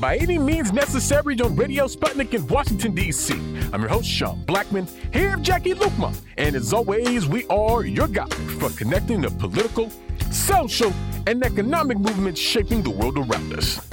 by any means necessary on Radio Sputnik in Washington, D.C. I'm your host, Sean Blackmon, here with Jacquie Luqman. And as always, we are your guide for connecting the political, social, and economic movements shaping the world around us.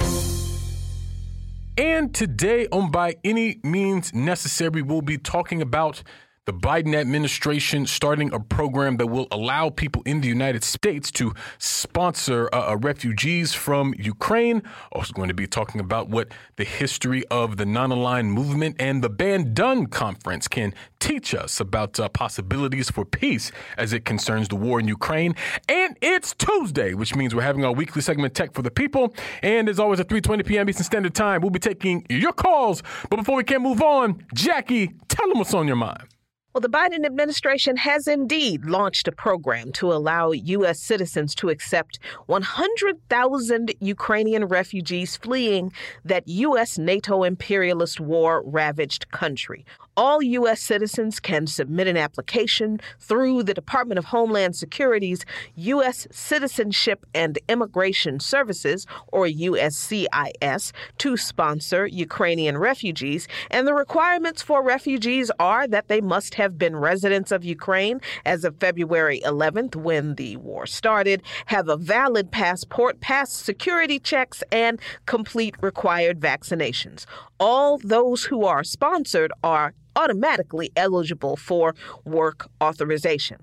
And today on By Any Means Necessary, we'll be talking about the Biden administration starting a program that will allow people in the United States to sponsor uh, uh, refugees from Ukraine. Also, going to be talking about what the history of the non aligned movement and the Bandung Conference can teach us about uh, possibilities for peace as it concerns the war in Ukraine. And it's Tuesday, which means we're having our weekly segment Tech for the People. And as always, at 3:20 p.m. Eastern Standard Time, we'll be taking your calls. But before we can move on, Jacquie, tell them what's on your mind. Well, the Biden administration has indeed launched a program to allow U.S. citizens to accept 100,000 Ukrainian refugees fleeing that U.S. NATO imperialist war ravaged country all U.S. citizens can submit an application through the Department of Homeland Security's U.S. Citizenship and Immigration Services, or USCIS, to sponsor Ukrainian refugees. And the requirements for refugees are that they must have been residents of Ukraine as of February 11th, when the war started, have a valid passport, pass security checks, and complete required vaccinations. All those who are sponsored are automatically eligible for work authorization.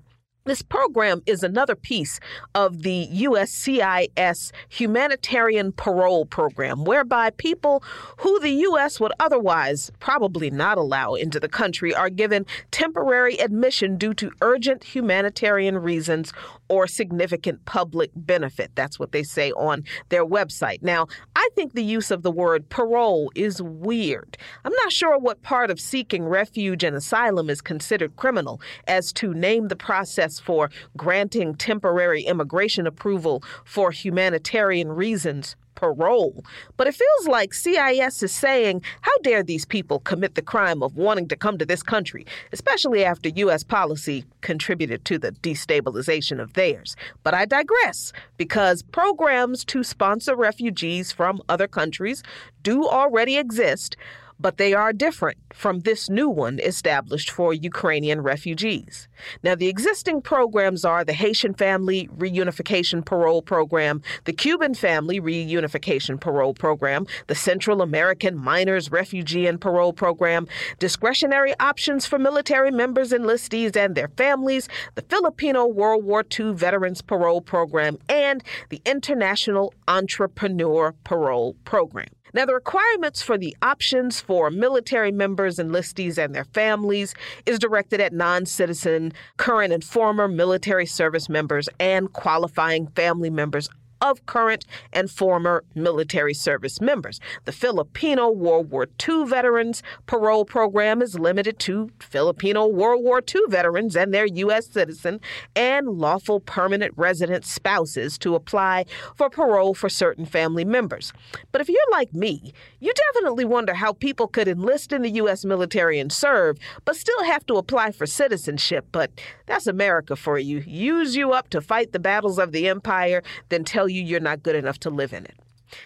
This program is another piece of the USCIS humanitarian parole program, whereby people who the U.S. would otherwise probably not allow into the country are given temporary admission due to urgent humanitarian reasons or significant public benefit. That's what they say on their website. Now, I think the use of the word parole is weird. I'm not sure what part of seeking refuge and asylum is considered criminal as to name the process for granting temporary immigration approval for humanitarian reasons parole. But it feels like CIS is saying, how dare these people commit the crime of wanting to come to this country, especially after U.S. policy contributed to the destabilization of theirs. But I digress, because programs to sponsor refugees from other countries do already exist but they are different from this new one established for Ukrainian refugees. Now, the existing programs are the Haitian Family Reunification Parole Program, the Cuban Family Reunification Parole Program, the Central American Minors Refugee and Parole Program, discretionary options for military members, enlistees, and their families, the Filipino World War II Veterans Parole Program, and the International Entrepreneur Parole Program. Now, the requirements for the options for military members, enlistees, and their families is directed at non citizen, current, and former military service members and qualifying family members of current and former military service members. The Filipino World War II veterans parole program is limited to Filipino World War II veterans and their U.S. citizen and lawful permanent resident spouses to apply for parole for certain family members. But if you're like me, you definitely wonder how people could enlist in the U.S. military and serve, but still have to apply for citizenship. But that's America for you. Use you up to fight the battles of the empire, then tell tell you you're not good enough to live in it.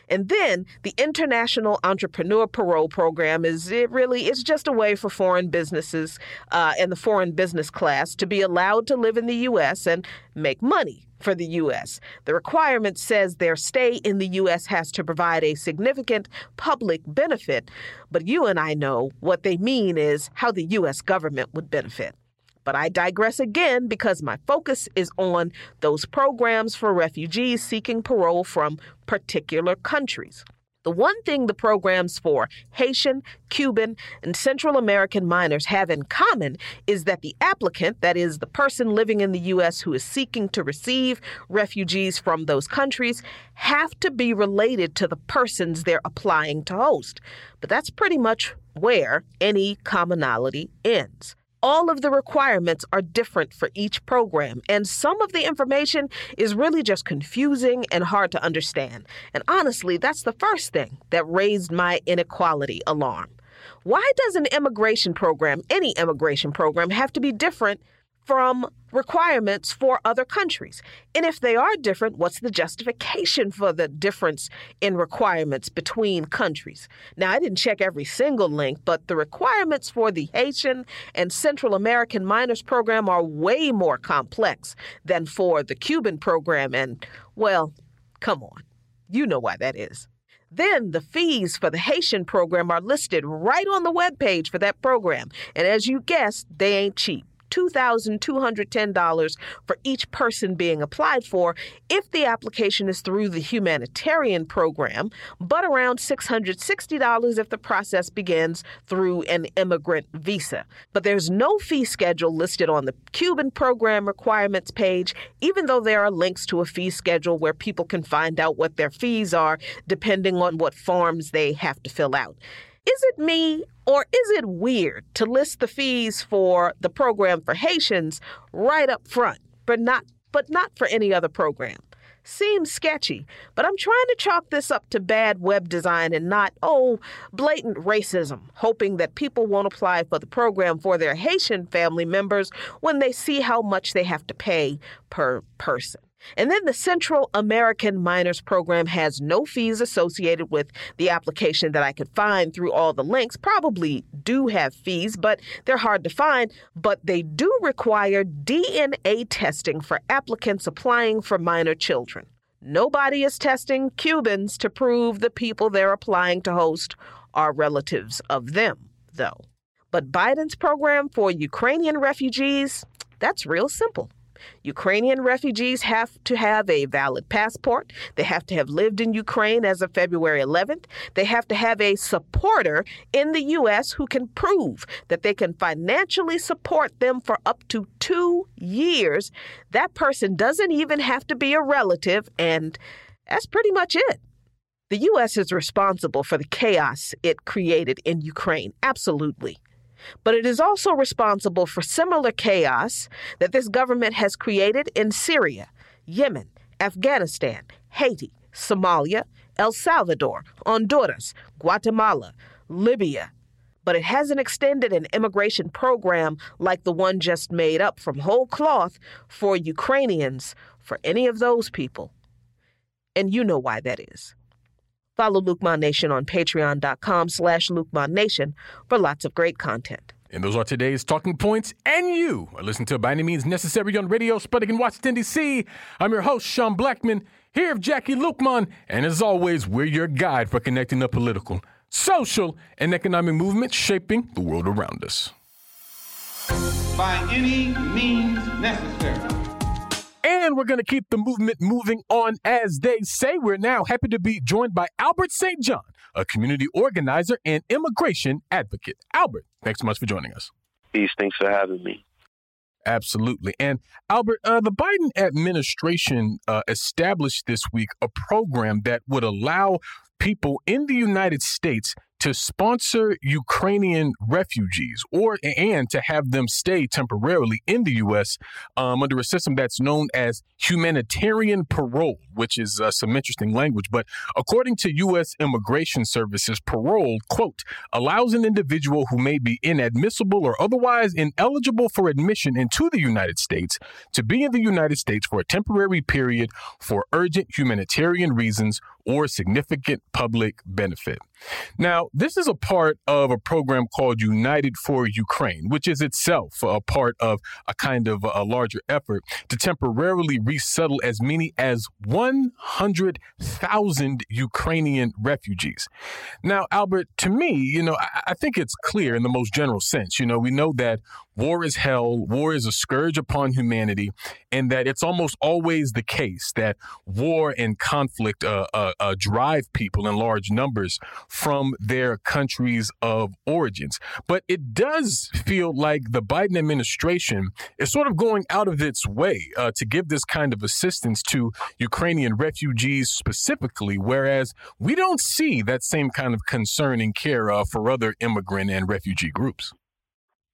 And then the International Entrepreneur Parole Program is it really it's just a way for foreign businesses uh, and the foreign business class to be allowed to live in the U.S. and make money for the U.S. The requirement says their stay in the U.S. has to provide a significant public benefit, but you and I know what they mean is how the U.S. government would benefit. But I digress again because my focus is on those programs for refugees seeking parole from particular countries. The one thing the programs for Haitian, Cuban, and Central American minors have in common is that the applicant, that is, the person living in the U.S. who is seeking to receive refugees from those countries, have to be related to the persons they're applying to host. But that's pretty much where any commonality ends all of the requirements are different for each program, and some of the information is really just confusing and hard to understand. And honestly, that's the first thing that raised my inequality alarm. Why does an immigration program, any immigration program, have to be different from requirements for other countries? And if they are different, what's the justification for the difference in requirements between countries? Now, I didn't check every single link, but the requirements for the Haitian and Central American Minors Program are way more complex than for the Cuban program. And, well, come on. You know why that is. Then the fees for the Haitian program are listed right on the web page for that program. And as you guessed, they ain't cheap. $2,210 for each person being applied for if the application is through the humanitarian program, but around $660 if the process begins through an immigrant visa. But there's no fee schedule listed on the Cuban program requirements page, even though there are links to a fee schedule where people can find out what their fees are depending on what forms they have to fill out. Is it me or is it weird to list the fees for the program for Haitians right up front, but not but not for any other program? Seems sketchy, but I'm trying to chalk this up to bad web design and not, oh, blatant racism, hoping that people won't apply for the program for their Haitian family members when they see how much they have to pay per person. And then the Central American Minors Program has no fees associated with the application that I could find through all the links. Probably do have fees, but they're hard to find. But they do require DNA testing for applicants applying for minor children. Nobody is testing Cubans to prove the people they're applying to host are relatives of them, though. But Biden's program for Ukrainian refugees, that's real simple. Ukrainian refugees have to have a valid passport. They have to have lived in Ukraine as of February 11th. They have to have a supporter in the U.S. who can prove that they can financially support them for up to two years. That person doesn't even have to be a relative, and that's pretty much it. The U.S. is responsible for the chaos it created in Ukraine, absolutely but it is also responsible for similar chaos that this government has created in Syria, Yemen, Afghanistan, Haiti, Somalia, El Salvador, Honduras, Guatemala, Libya. But it hasn't extended an immigration program like the one just made up from whole cloth for Ukrainians for any of those people. And you know why that is. Follow Luqman Nation on patreon.com slash Luqman Nation for lots of great content. And those are today's talking points. And you are listening to By Any Means Necessary on Radio Sputnik in Washington, D.C. I'm your host, Sean Blackmon, here of Jacquie Luqman. And as always, we're your guide for connecting the political, social, and economic movements shaping the world around us. By any means necessary. And we're going to keep the movement moving on, as they say. We're now happy to be joined by Albert Saint Jean, a community organizer and immigration advocate. Albert, thanks so much for joining us. Peace. Thanks for having me. Absolutely. And Albert, uh, the Biden administration uh, established this week a program that would allow people in the United States to sponsor Ukrainian refugees or and to have them stay temporarily in the U.S. Um, under a system that's known as humanitarian parole, which is uh, some interesting language. But according to U.S. Immigration Services, parole, quote, allows an individual who may be inadmissible or otherwise ineligible for admission into the United States to be in the United States for a temporary period for urgent humanitarian reasons or significant public benefit. Now, this is a part of a program called United for Ukraine, which is itself a part of a kind of a larger effort to temporarily resettle as many as 100,000 Ukrainian refugees. Now, Albert, to me, you know, I, think it's clear in the most general sense. You know, we know that war is hell, war is a scourge upon humanity, and that it's almost always the case that war and conflict uh, uh, uh, drive people in large numbers from their countries of origins. But it does feel like the Biden administration is sort of going out of its way uh, to give this kind of assistance to Ukrainian refugees specifically, whereas we don't see that same kind of concern and care uh, for other immigrant and refugee groups.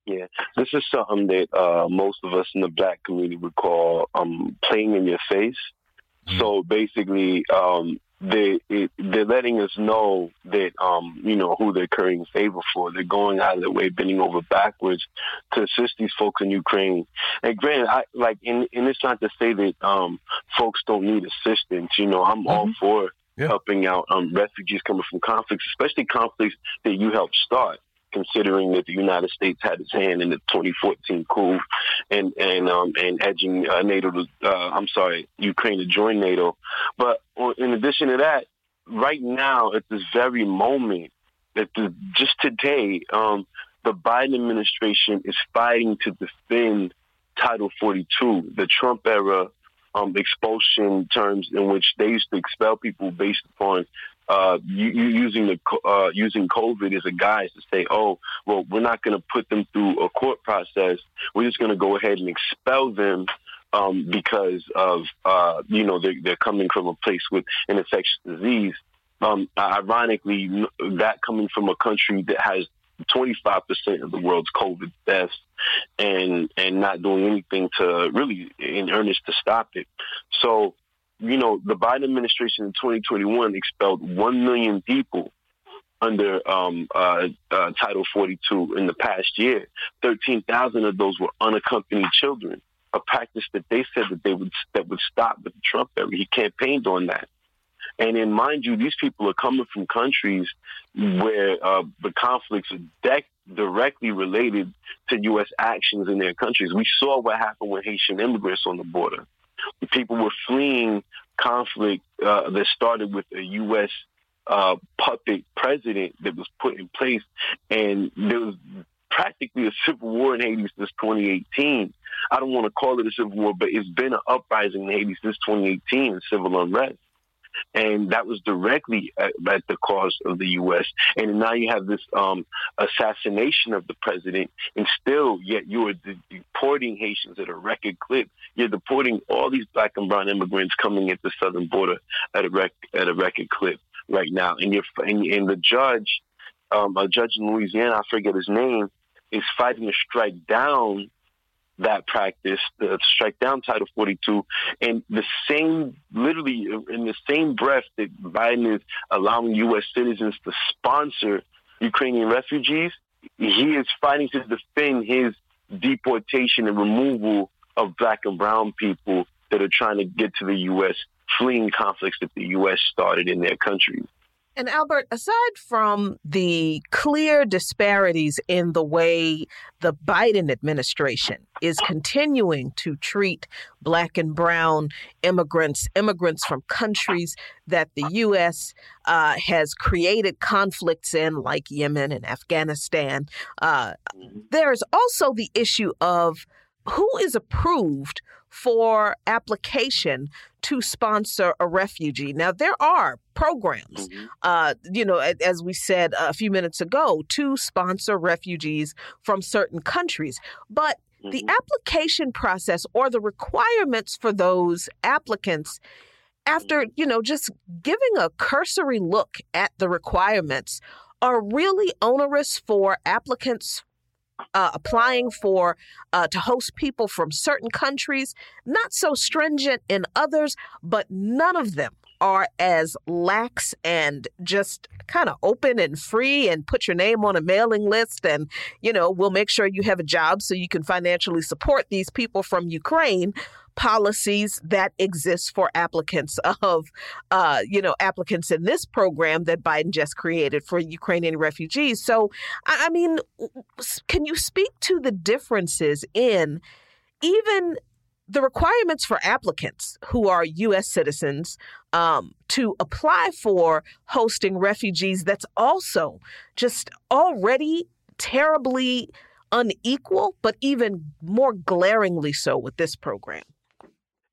Yeah, this is something that uh, most of us in the black community would call um, playing in your face. Mm-hmm. So basically, um, they it, they're letting us know that um you know who they're currying favor for. They're going out of their way, bending over backwards to assist these folks in Ukraine. And granted, I like and, and it's not to say that um folks don't need assistance. You know, I'm mm-hmm. all for yeah. helping out um refugees coming from conflicts, especially conflicts that you helped start considering that the United States had its hand in the 2014 coup and and um, and edging uh, NATO to, uh, I'm sorry, Ukraine to join NATO. But in addition to that, right now at this very moment, that the, just today, um, the Biden administration is fighting to defend Title 42, the Trump era um, expulsion terms in which they used to expel people based upon uh, you, you using the uh, using COVID as a guise to say, oh, well, we're not going to put them through a court process. We're just going to go ahead and expel them um, because of uh, you know they're, they're coming from a place with an infectious disease. Um, ironically, that coming from a country that has 25% of the world's COVID deaths and and not doing anything to really in earnest to stop it. So you know, the Biden administration in 2021 expelled 1 million people under um, uh, uh, Title 42 in the past year. 13,000 of those were unaccompanied children, a practice that they said that they would that would stop with the Trump era. He campaigned on that. And then, mind you, these people are coming from countries where uh, the conflicts are de- directly related to U.S. actions in their countries. We saw what happened with Haitian immigrants on the border people were fleeing conflict uh, that started with a U.S. Uh, puppet president that was put in place, and there was practically a civil war in Haiti since 2018. I don't want to call it a civil war, but it's been an uprising in Haiti since 2018, civil unrest and that was directly at, at, the cost of the U.S. And now you have this um, assassination of the president, and still, yet you are deporting Haitians at a record clip. You're deporting all these black and brown immigrants coming at the southern border at a rec- at a record clip right now, and you're and, and the judge, um, a judge in Louisiana, I forget his name, is fighting to strike down that practice, to strike down Title 42, and the same, literally in the same breath that Biden is allowing U.S. citizens to sponsor Ukrainian refugees, he is fighting to defend his deportation and removal of black and brown people that are trying to get to the U.S., fleeing conflicts that the U.S. started in their countries. And Albert, aside from the clear disparities in the way the Biden administration is continuing to treat black and brown immigrants, immigrants from countries that the U.S. Uh, has created conflicts in, like Yemen and Afghanistan, uh, there's also the issue of who is approved for application to sponsor a refugee. Now, there are programs, mm-hmm. uh, you know, as we said a few minutes ago, to sponsor refugees from certain countries. But mm-hmm. the application process or the requirements for those applicants after mm-hmm. you know just giving a cursory look at the requirements are really onerous for applicants uh, applying for uh, to host people from certain countries, not so stringent in others, but none of them are as lax and just kind of open and free and put your name on a mailing list and you know we'll make sure you have a job so you can financially support these people from Ukraine policies that exist for applicants of, uh, you know, applicants in this program that Biden just created for Ukrainian refugees. So, I mean, can you speak to the differences in even the requirements for applicants who are U.S. citizens um, to apply for hosting refugees that's also just already terribly unequal, but even more glaringly so with this program?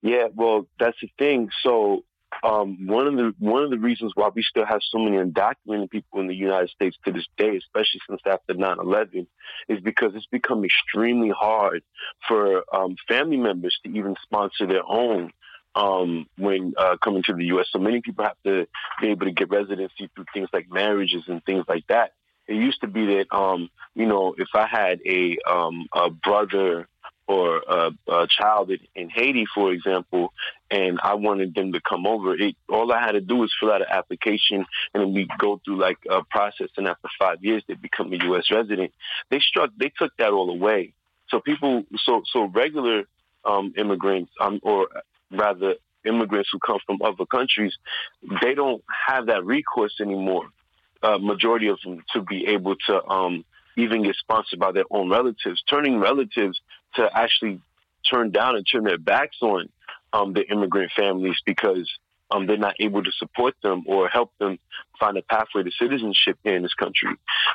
Yeah, well, that's the thing. So um, one of the one of the reasons why we still have so many undocumented people in the United States to this day, especially since after 9/11, is because it's become extremely hard for um, family members to even sponsor their own um, when uh, coming to the U.S. So many people have to be able to get residency through things like marriages and things like that. It used to be that um, you know if I had a um, a brother or a, a child in, in Haiti, for example, and I wanted them to come over. It, all I had to do was fill out an application, and then we go through like a process. And after five years, they become a U.S. resident. They struck, they took that all away. So people, so so regular um, immigrants, um, or rather immigrants who come from other countries, they don't have that recourse anymore. Uh, majority of them to be able to um, even get sponsored by their own relatives, turning relatives to actually turn down and turn their backs on um, the immigrant families because um, they're not able to support them or help them find a pathway to citizenship here in this country.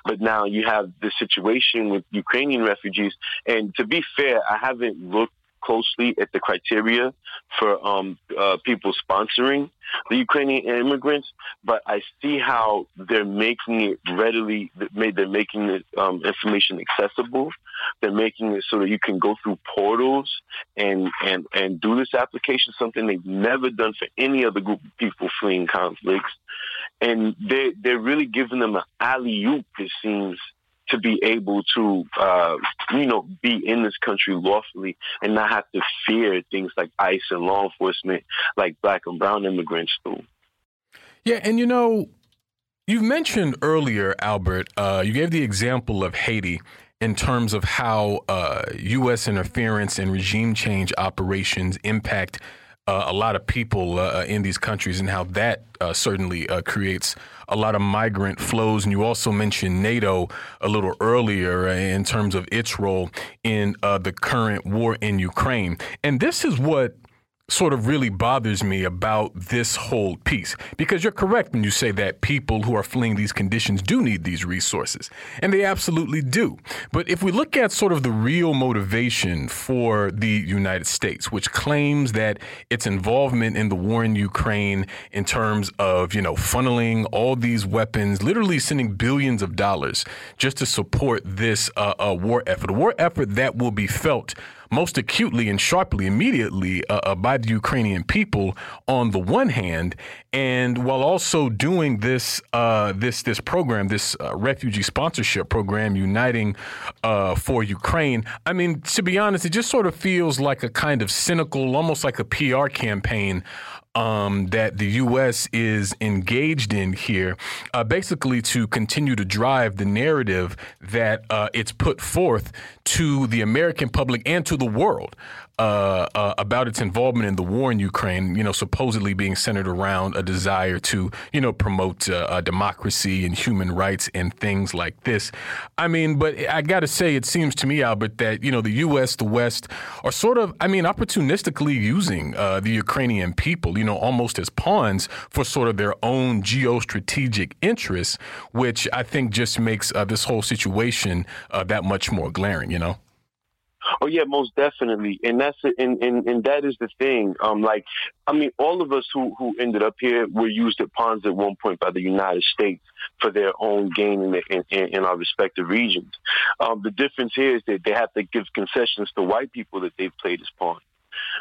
But now you have the situation with Ukrainian refugees. And to be fair, I haven't looked closely at the criteria for um, uh, people sponsoring the Ukrainian immigrants, but I see how they're making it readily. They're making the um, information accessible. They're making it so that you can go through portals and and and do this application. Something they've never done for any other group of people fleeing conflicts, and they they're really giving them an alley oop. It seems to be able to, uh, you know, be in this country lawfully and not have to fear things like ICE and law enforcement like black and brown immigrants do. Yeah, and you know, you mentioned earlier, Albert, uh, you gave the example of Haiti in terms of how uh, U.S. interference and regime change operations impact uh, a lot of people uh, in these countries and how that uh, certainly uh, creates a lot of migrant flows. And you also mentioned NATO a little earlier in terms of its role in uh, the current war in Ukraine. And this is what sort of really bothers me about this whole piece. Because you're correct when you say that people who are fleeing these conditions do need these resources and they absolutely do. But if we look at sort of the real motivation for the United States which claims that its involvement in the war in Ukraine in terms of you know funneling all these weapons literally sending billions of dollars just to support this uh, uh, war effort a war effort that will be felt most acutely and sharply immediately uh, uh, by the Ukrainian people on the one hand, and while also doing this uh, this this program, this uh, refugee sponsorship program, uniting uh, for Ukraine. I mean, to be honest, it just sort of feels like a kind of cynical, almost like a PR campaign um, that the U.S. is engaged in here, uh, basically to continue to drive the narrative that uh, it's put forth to the American public and to the world uh, uh, about its involvement in the war in Ukraine, you know, supposedly being centered around a desire to, you know, promote uh, democracy and human rights and things like this. I mean, but I got to say, it seems to me, Albert, that, you know, the U.S., the West are sort of, I mean, opportunistically using uh, the Ukrainian people, you know, almost as pawns for sort of their own geostrategic interests, which I think just makes uh, this whole situation uh, that much more glaring, you know? Oh yeah, most definitely, and that's and, and and that is the thing. Um, like, I mean, all of us who who ended up here were used as pawns at one point by the United States for their own gain in, the, in, in our respective regions. Um, the difference here is that they have to give concessions to white people that they've played as pawns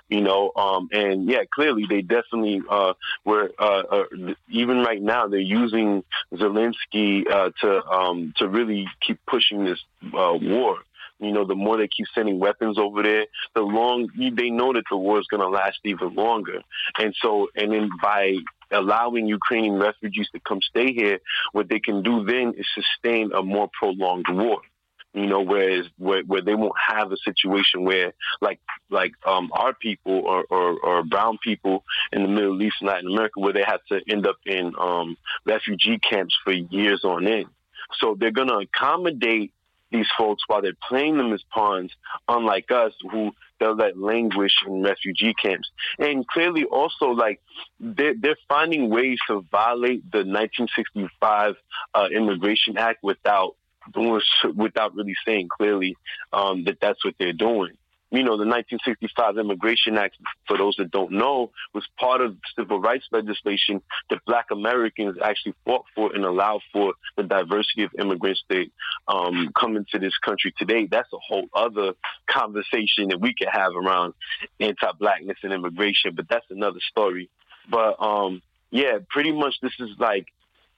you know um and yeah clearly they definitely uh were uh, uh even right now they're using Zelensky uh to um to really keep pushing this uh war you know, the more they keep sending weapons over there, the long they know that the war is going to last even longer. And so, and then by allowing Ukrainian refugees to come stay here, what they can do then is sustain a more prolonged war. You know, whereas where, where they won't have a situation where like like um, our people or, or, or brown people in the Middle East and Latin America, where they have to end up in um, refugee camps for years on end. So they're going to accommodate these folks while they're playing them as pawns, unlike us who they'll let languish in refugee camps. And clearly also like they're, they're finding ways to violate the 1965 uh, Immigration Act without without really saying clearly um, that that's what they're doing you know, the 1965 Immigration Act, for those that don't know, was part of civil rights legislation that black Americans actually fought for and allowed for the diversity of immigrants that um, come into this country today. That's a whole other conversation that we could have around anti-blackness and immigration, but that's another story. But um, yeah, pretty much this is like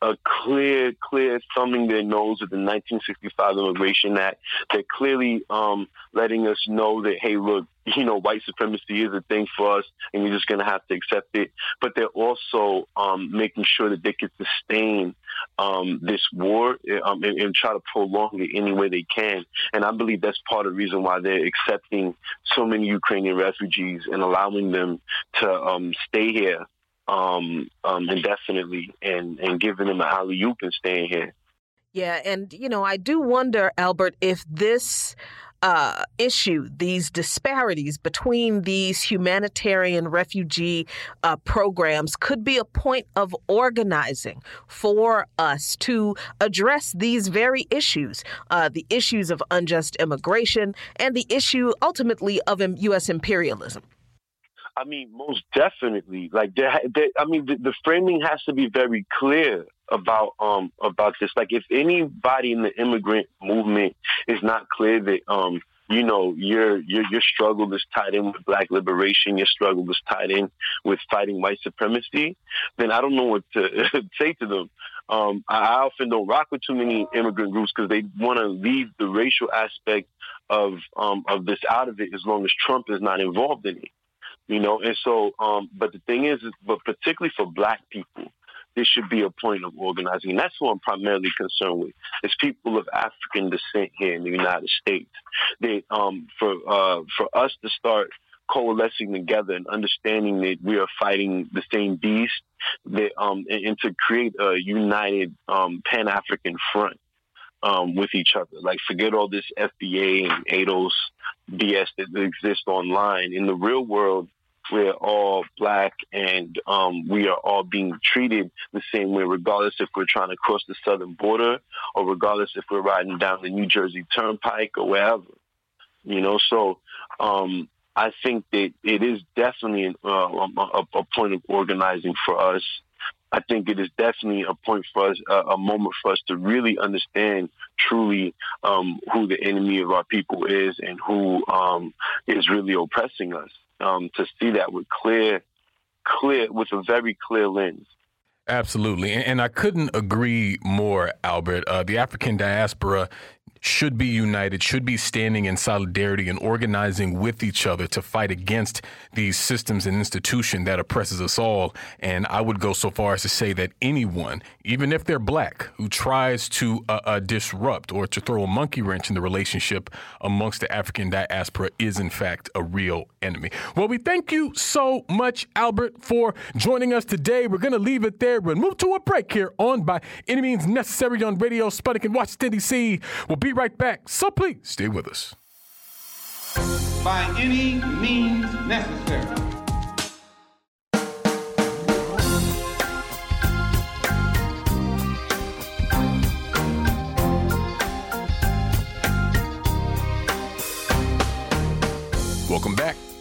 a clear, clear thumbing their nose at the 1965 Immigration Act. They're clearly um, letting us know that, hey, look, you know, white supremacy is a thing for us, and you're just going to have to accept it. But they're also um, making sure that they can sustain um, this war um, and, and, try to prolong it any way they can. And I believe that's part of the reason why they're accepting so many Ukrainian refugees and allowing them to um, stay here um, um, indefinitely and, and giving them an alley oop and staying here. Yeah, and you know, I do wonder, Albert, if this uh, issue, these disparities between these humanitarian refugee uh, programs could be a point of organizing for us to address these very issues uh, the issues of unjust immigration and the issue ultimately of U.S. imperialism. I mean, most definitely. Like, there, there, I mean, the, the, framing has to be very clear about um about this. Like, if anybody in the immigrant movement is not clear that um you know your your your struggle is tied in with black liberation, your struggle is tied in with fighting white supremacy, then I don't know what to say to them. Um, I often don't rock with too many immigrant groups because they want to leave the racial aspect of um, of this out of it as long as Trump is not involved in it you know. And so, um, but the thing is, is, but particularly for Black people, this should be a point of organizing, and that's what I'm primarily concerned with. It's people of African descent here in the United States. That um, for uh, for us to start coalescing together and understanding that we are fighting the same beast, that um, and, and to create a united um, Pan African front. Um, with each other. Like, forget all this FBA and ADOS BS that exists online. In the real world, we're all black and um, we are all being treated the same way, regardless if we're trying to cross the southern border or regardless if we're riding down the New Jersey Turnpike or wherever. You know, so um, I think that it is definitely uh, a, a, point of organizing for us. I think it is definitely a point for us, a, a moment for us to really understand truly um, who the enemy of our people is and who um, is really oppressing us um, to see that with clear, clear, with a very clear lens. Absolutely. And, I couldn't agree more, Albert. Uh, the African diaspora should be united, should be standing in solidarity and organizing with each other to fight against these systems and institution that oppresses us all. And I would go so far as to say that anyone, even if they're black, who tries to uh, uh, disrupt or to throw a monkey wrench in the relationship amongst the African diaspora is in fact a real enemy. Well, we thank you so much, Albert, for joining us today. We're going to leave it there. We'll move to a break here on By Any Means Necessary on Radio Sputnik in Washington, D.C. We'll be right back. So please stay with us. By any means necessary. Welcome back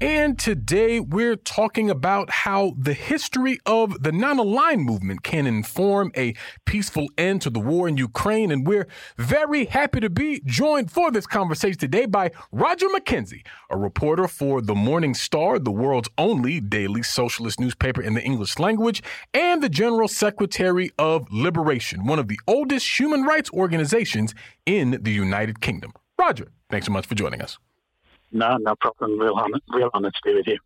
And today we're talking about how the history of the non aligned movement can inform a peaceful end to the war in Ukraine. And we're very happy to be joined for this conversation today by Roger McKenzie, a reporter for the Morning Star, the world's only daily socialist newspaper in the English language, and the General Secretary of Liberation, one of the oldest human rights organizations in the United Kingdom. Roger, thanks so much for joining us. No, no problem. Real honor, real honor to be with you.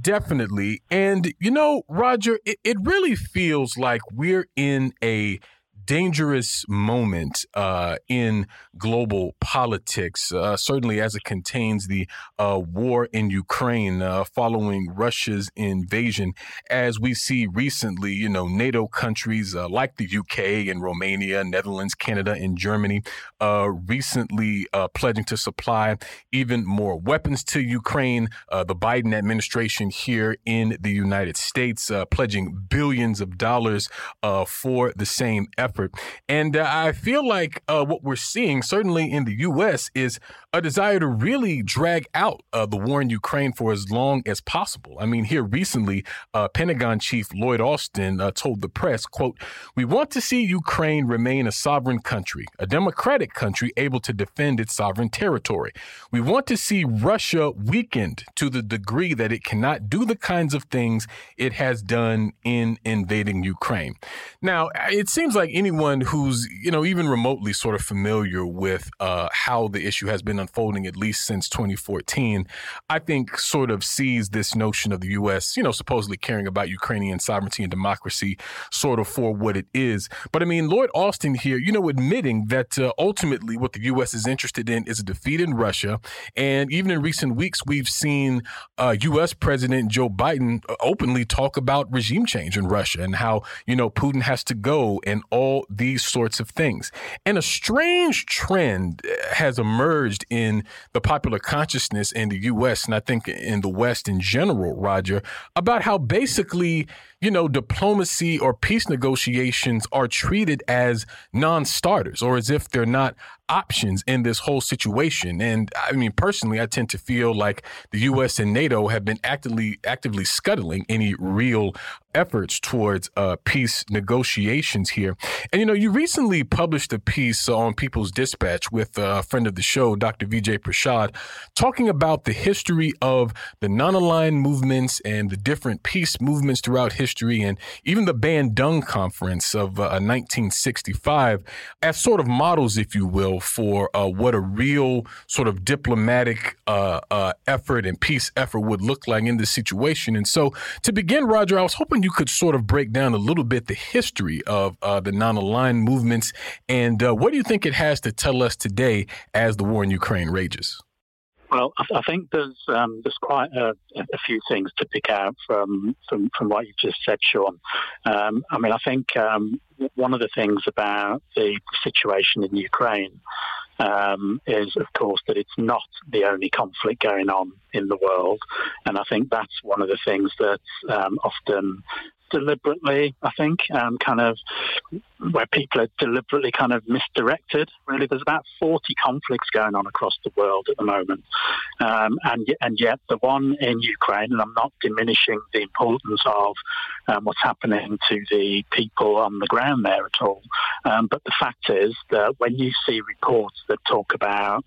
Definitely. And, you know, Roger, it, it really feels like we're in a dangerous moment uh, in global politics, uh, certainly as it contains the uh, war in Ukraine uh, following Russia's invasion. As we see recently, you know, NATO countries uh, like the UK and Romania, Netherlands, Canada, and Germany uh, recently pledging to supply even more weapons to Ukraine. the Biden administration here in the United States pledging billions of dollars for the same effort effort. And uh, I feel like uh, what we're seeing, certainly in the U.S., is a desire to really drag out uh, the war in Ukraine for as long as possible. I mean, here recently, uh, Pentagon Chief Lloyd Austin uh, told the press, quote, we want to see Ukraine remain a sovereign country, a democratic country able to defend its sovereign territory. We want to see Russia weakened to the degree that it cannot do the kinds of things it has done in invading Ukraine. Now, it seems like anyone who's, you know, even remotely sort of familiar with uh, how the issue has been unfolding, at least since 2014, I think sort of sees this notion of the U.S., you know, supposedly caring about Ukrainian sovereignty and democracy sort of for what it is. But I mean, Lloyd Austin here, you know, admitting that uh, ultimately what the U.S. is interested in is a defeat in Russia. And even in recent weeks, we've seen uh, U.S. President Joe Biden openly talk about regime change in Russia and how, you know, Putin has to go and all these sorts of things. And a strange trend eh, has emerged in the popular consciousness in the U.S. and I think in the West in general, Roger, about how basically, you know, diplomacy or peace negotiations are treated as non starters or as if they're not options in this whole situation. And I mean, personally, I tend to feel like the U.S. and NATO have been actively actively scuttling any real efforts towards uh, peace negotiations here. And you know, you recently published a piece on People's Dispatch with a friend of the show, Dr. Vijay Prashad, talking about the history of the non-aligned movements and the different peace movements throughout history, and even the Bandung Conference of uh, 1965 as sort of models, if you will, for uh, what a real sort of diplomatic uh, uh, effort and peace effort would look like in this situation. And so, to begin, Roger, I was hoping you could sort of break down a little bit the history of uh, the non-aligned movements and uh, what do you think it has to tell us today as the war in Ukraine rages? Well, I, think there's um, there's quite a, a, few things to pick out from from, from what you've just said, Sean. Um, I mean, I think um, one of the things about the situation in Ukraine um, is, of course, that it's not the only conflict going on in the world, and I think that's one of the things that's um, often deliberately, I think, um, kind of where people are deliberately kind of misdirected. Really, there's about 40 conflicts going on across the world at the moment, um, and and yet the one in Ukraine, and I'm not diminishing the importance of um, what's happening to the people on the ground there at all, um, but the fact is that when you see reports that talk about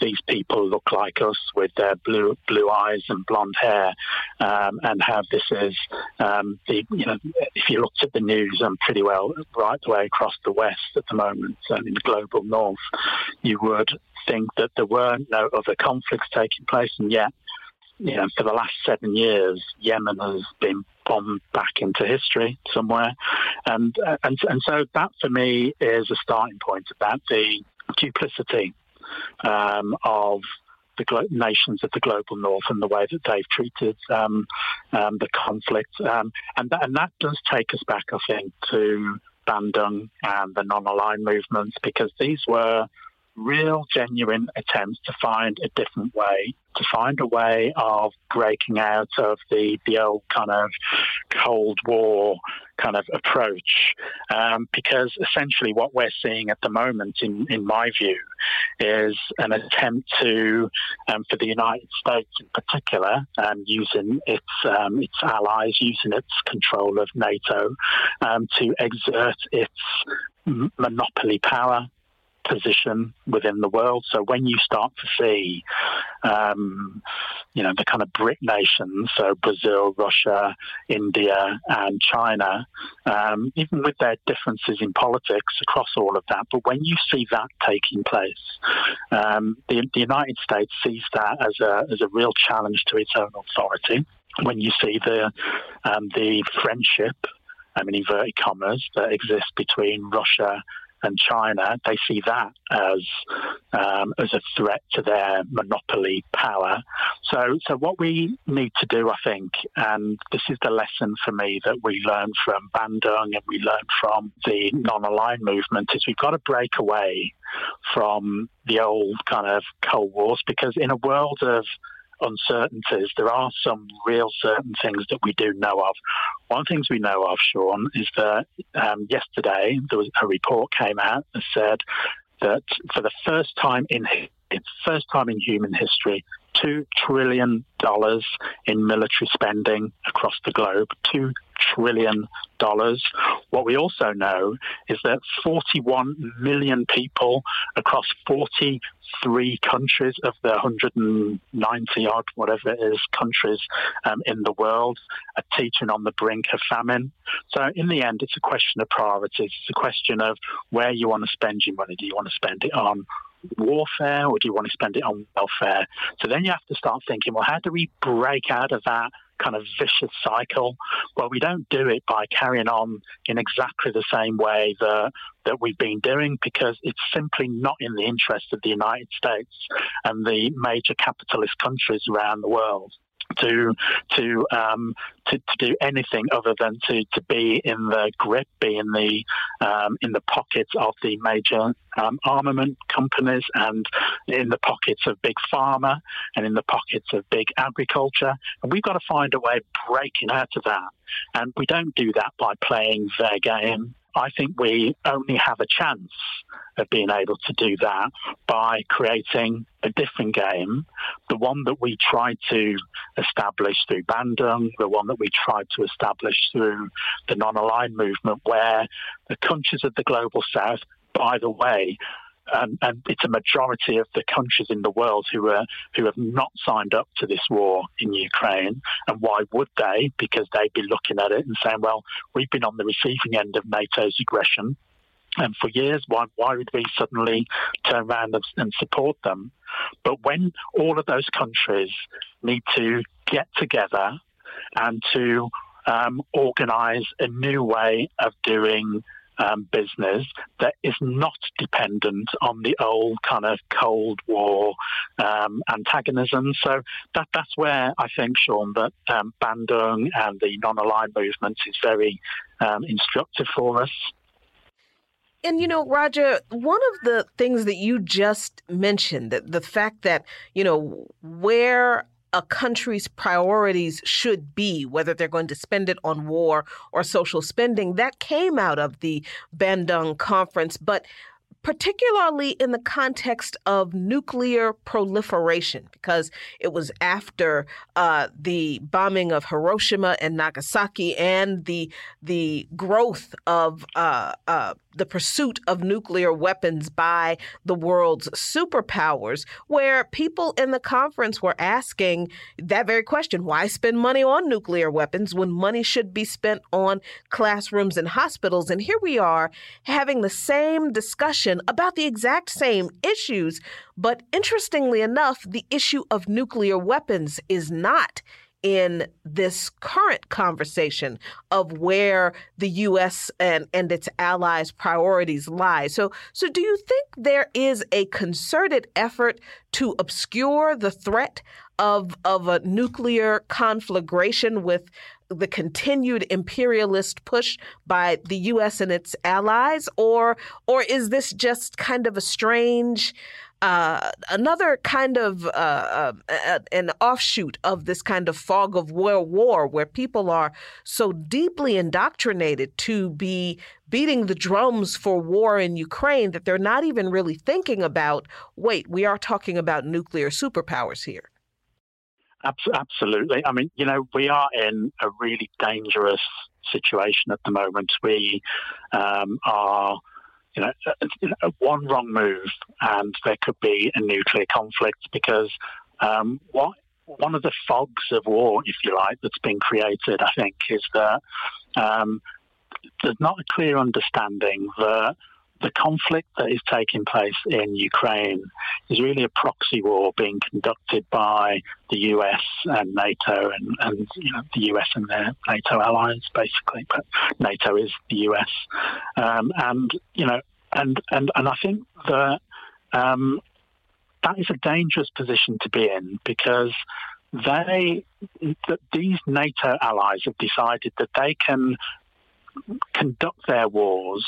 these people look like us with their blue blue eyes and blonde hair, um, and how this is um, the you know if you looked at the news and pretty well right the way across the west at the moment and in the global north, you would think that there were no other conflicts taking place, and yet you know, for the last seven years, Yemen has been bombed back into history somewhere, and and and so that for me is a starting point about the duplicity um, of the glo- nations of the global north and the way that they've treated um, um, the conflict. Um, and, th- and that does take us back, I think, to Bandung and the non-aligned movements because these were real, genuine attempts to find a different way, to find a way of breaking out of the, the old kind of Cold War kind of approach. Um, because essentially what we're seeing at the moment, in, in my view, is an attempt to, um, for the United States in particular, um, using its, um, its allies, using its control of NATO, um, to exert its monopoly power position within the world. So when you start to see, um, you know, the kind of BRIC nations, so Brazil, Russia, India, and China, um, even with their differences in politics across all of that, but when you see that taking place, um, the, the United States sees that as a as a real challenge to its own authority. When you see the um, the friendship I mean, inverted commas, that exists between Russia and China, they see that as um, as a threat to their monopoly power. So, so what we need to do, I think, and this is the lesson for me that we learned from Bandung and we learned from the non-aligned movement, is we've got to break away from the old kind of Cold Wars because in a world of uncertainties, there are some real certain things that we do know of. One of the things we know of, Sean, is that um, yesterday there was a report came out that said that for the first time in first time in human history, $2 trillion in military spending across the globe. $2 trillion. What we also know is that 41 million people across 43 countries of the 190 odd, whatever it is, countries um, in the world are teetering on the brink of famine. So, in the end, it's a question of priorities. It's a question of where you want to spend your money. Do you want to spend it on warfare or do you want to spend it on welfare? So then you have to start thinking, well, how do we break out of that kind of vicious cycle? Well, we don't do it by carrying on in exactly the same way that that we've been doing because it's simply not in the interest of the United States and the major capitalist countries around the world to to um, to, to, do anything other than to, to be in the grip, be in the um, in the pockets of the major um, armament companies, and in the pockets of big pharma, and in the pockets of big agriculture. And we've got to find a way of breaking out of that. And we don't do that by playing their game. I think we only have a chance of being able to do that by creating a different game, the one that we tried to establish through Bandung, the one that we tried to establish through the non-aligned movement, where the countries of the global south, by the way, and it's a majority of the countries in the world who are who have not signed up to this war in Ukraine. And why would they? Because they'd be looking at it and saying, "Well, we've been on the receiving end of NATO's aggression." And for years, why, why would we suddenly turn around and, and support them? But when all of those countries need to get together and to um, organize a new way of doing um, business that is not dependent on the old kind of Cold War um, antagonism. So that that's where I think, Sean, that um, Bandung and the non-aligned movement is very um, instructive for us. And you know, Roger, one of the things that you just mentioned, that the fact that, you know, where a country's priorities should be, whether they're going to spend it on war or social spending. That came out of the Bandung conference. But particularly in the context of nuclear proliferation, because it was after uh, the bombing of Hiroshima and Nagasaki and the the growth of uh, uh, the pursuit of nuclear weapons by the world's superpowers, where people in the conference were asking that very question why spend money on nuclear weapons when money should be spent on classrooms and hospitals? And here we are having the same discussion about the exact same issues. But interestingly enough, the issue of nuclear weapons is not in this current conversation of where the U.S. and, and its allies' priorities lie. So, so do you think there is a concerted effort to obscure the threat of of a nuclear conflagration with the continued imperialist push by the U.S. and its allies, or or is this just kind of a strange? Uh, another kind of uh, uh, an offshoot of this kind of fog of war, war, where people are so deeply indoctrinated to be beating the drums for war in Ukraine that they're not even really thinking about. Wait, we are talking about nuclear superpowers here. Absolutely. I mean, you know, we are in a really dangerous situation at the moment. We um, are you know, uh, one wrong move and there could be a nuclear conflict because um, what one of the fogs of war, if you like, that's been created, I think, is that um, there's not a clear understanding that the conflict that is taking place in Ukraine is really a proxy war being conducted by the US and NATO and, and you know, the US and their NATO allies, basically. But NATO is the US. Um, and, you know, and, and, and I think that um, that is a dangerous position to be in because they, that these NATO allies have decided that they can conduct their wars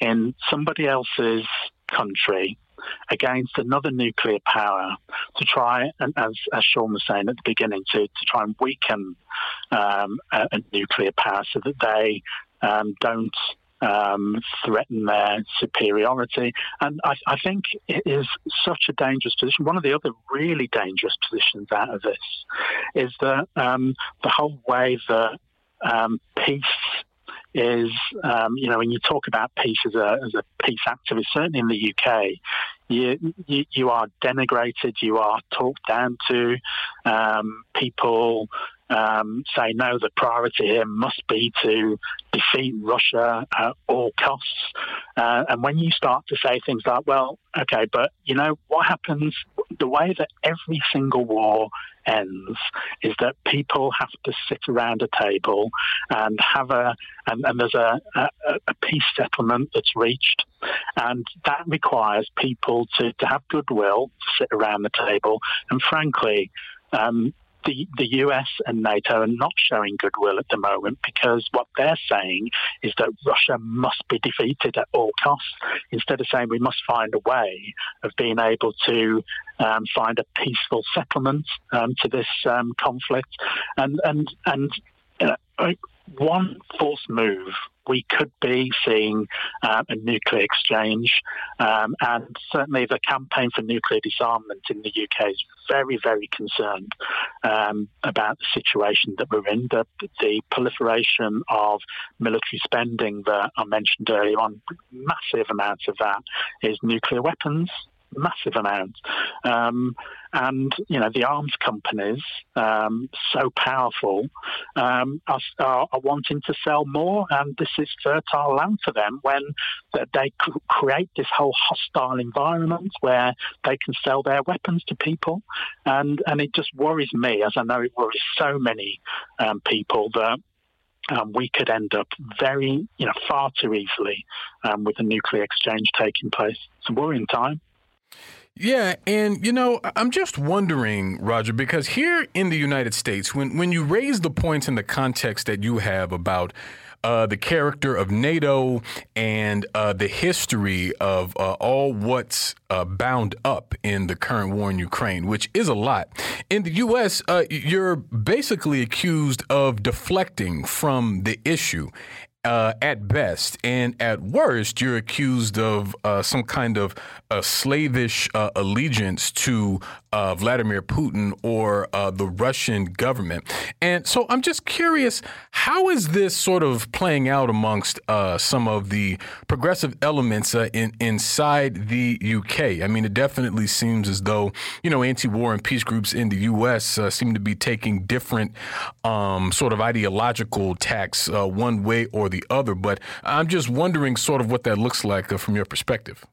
in somebody else's country against another nuclear power to try, and as, as Sean was saying at the beginning, to, to try and weaken um, a, a, nuclear power so that they um, don't um, threaten their superiority. And I, I, think it is such a dangerous position. One of the other really dangerous positions out of this is that um, the whole way that um, peace is, um, you know, when you talk about peace as a, as a peace activist, certainly in the UK, you, you, you are denigrated, you are talked down to. Um, people um, say, no, the priority here must be to defeat Russia at all costs. Uh, and when you start to say things like, well, okay, but you know, what happens, the way that every single war ends is that people have to sit around a table and have a, and, and there's a, a, a peace settlement that's reached. And that requires people to, to have goodwill, to sit around the table. And frankly, um, the, the US and NATO are not showing goodwill at the moment because what they're saying is that Russia must be defeated at all costs, instead of saying we must find a way of being able to um, find a peaceful settlement um, to this um, conflict. And, and, and uh, one false move we could be seeing um, a nuclear exchange. Um, and certainly the campaign for nuclear disarmament in the UK is very, very concerned um, about the situation that we're in. The, the, proliferation of military spending that I mentioned earlier on, massive amounts of that is nuclear weapons massive amount. Um, and, you know, the arms companies, um, so powerful, um, are, are, are, wanting to sell more. And this is fertile land for them when they create this whole hostile environment where they can sell their weapons to people. And, and it just worries me, as I know it worries so many um, people, that um, we could end up very, you know, far too easily um, with a nuclear exchange taking place. It's a worrying time. Yeah, and you know, I'm just wondering, Roger, because here in the United States, when when you raise the points in the context that you have about uh, the character of NATO and uh, the history of uh, all what's uh, bound up in the current war in Ukraine, which is a lot. In the U.S., uh, you're basically accused of deflecting from the issue uh, at best, and at worst, you're accused of uh, some kind of uh, slavish uh, allegiance to uh, Vladimir Putin or uh, the Russian government. And so I'm just curious, how is this sort of playing out amongst some of the progressive elements in, inside the UK? I mean, it definitely seems as though, you know, anti war and peace groups in the U.S. seem to be taking different um, sort of ideological tacks one way or the other. But I'm just wondering sort of what that looks like uh, from your perspective.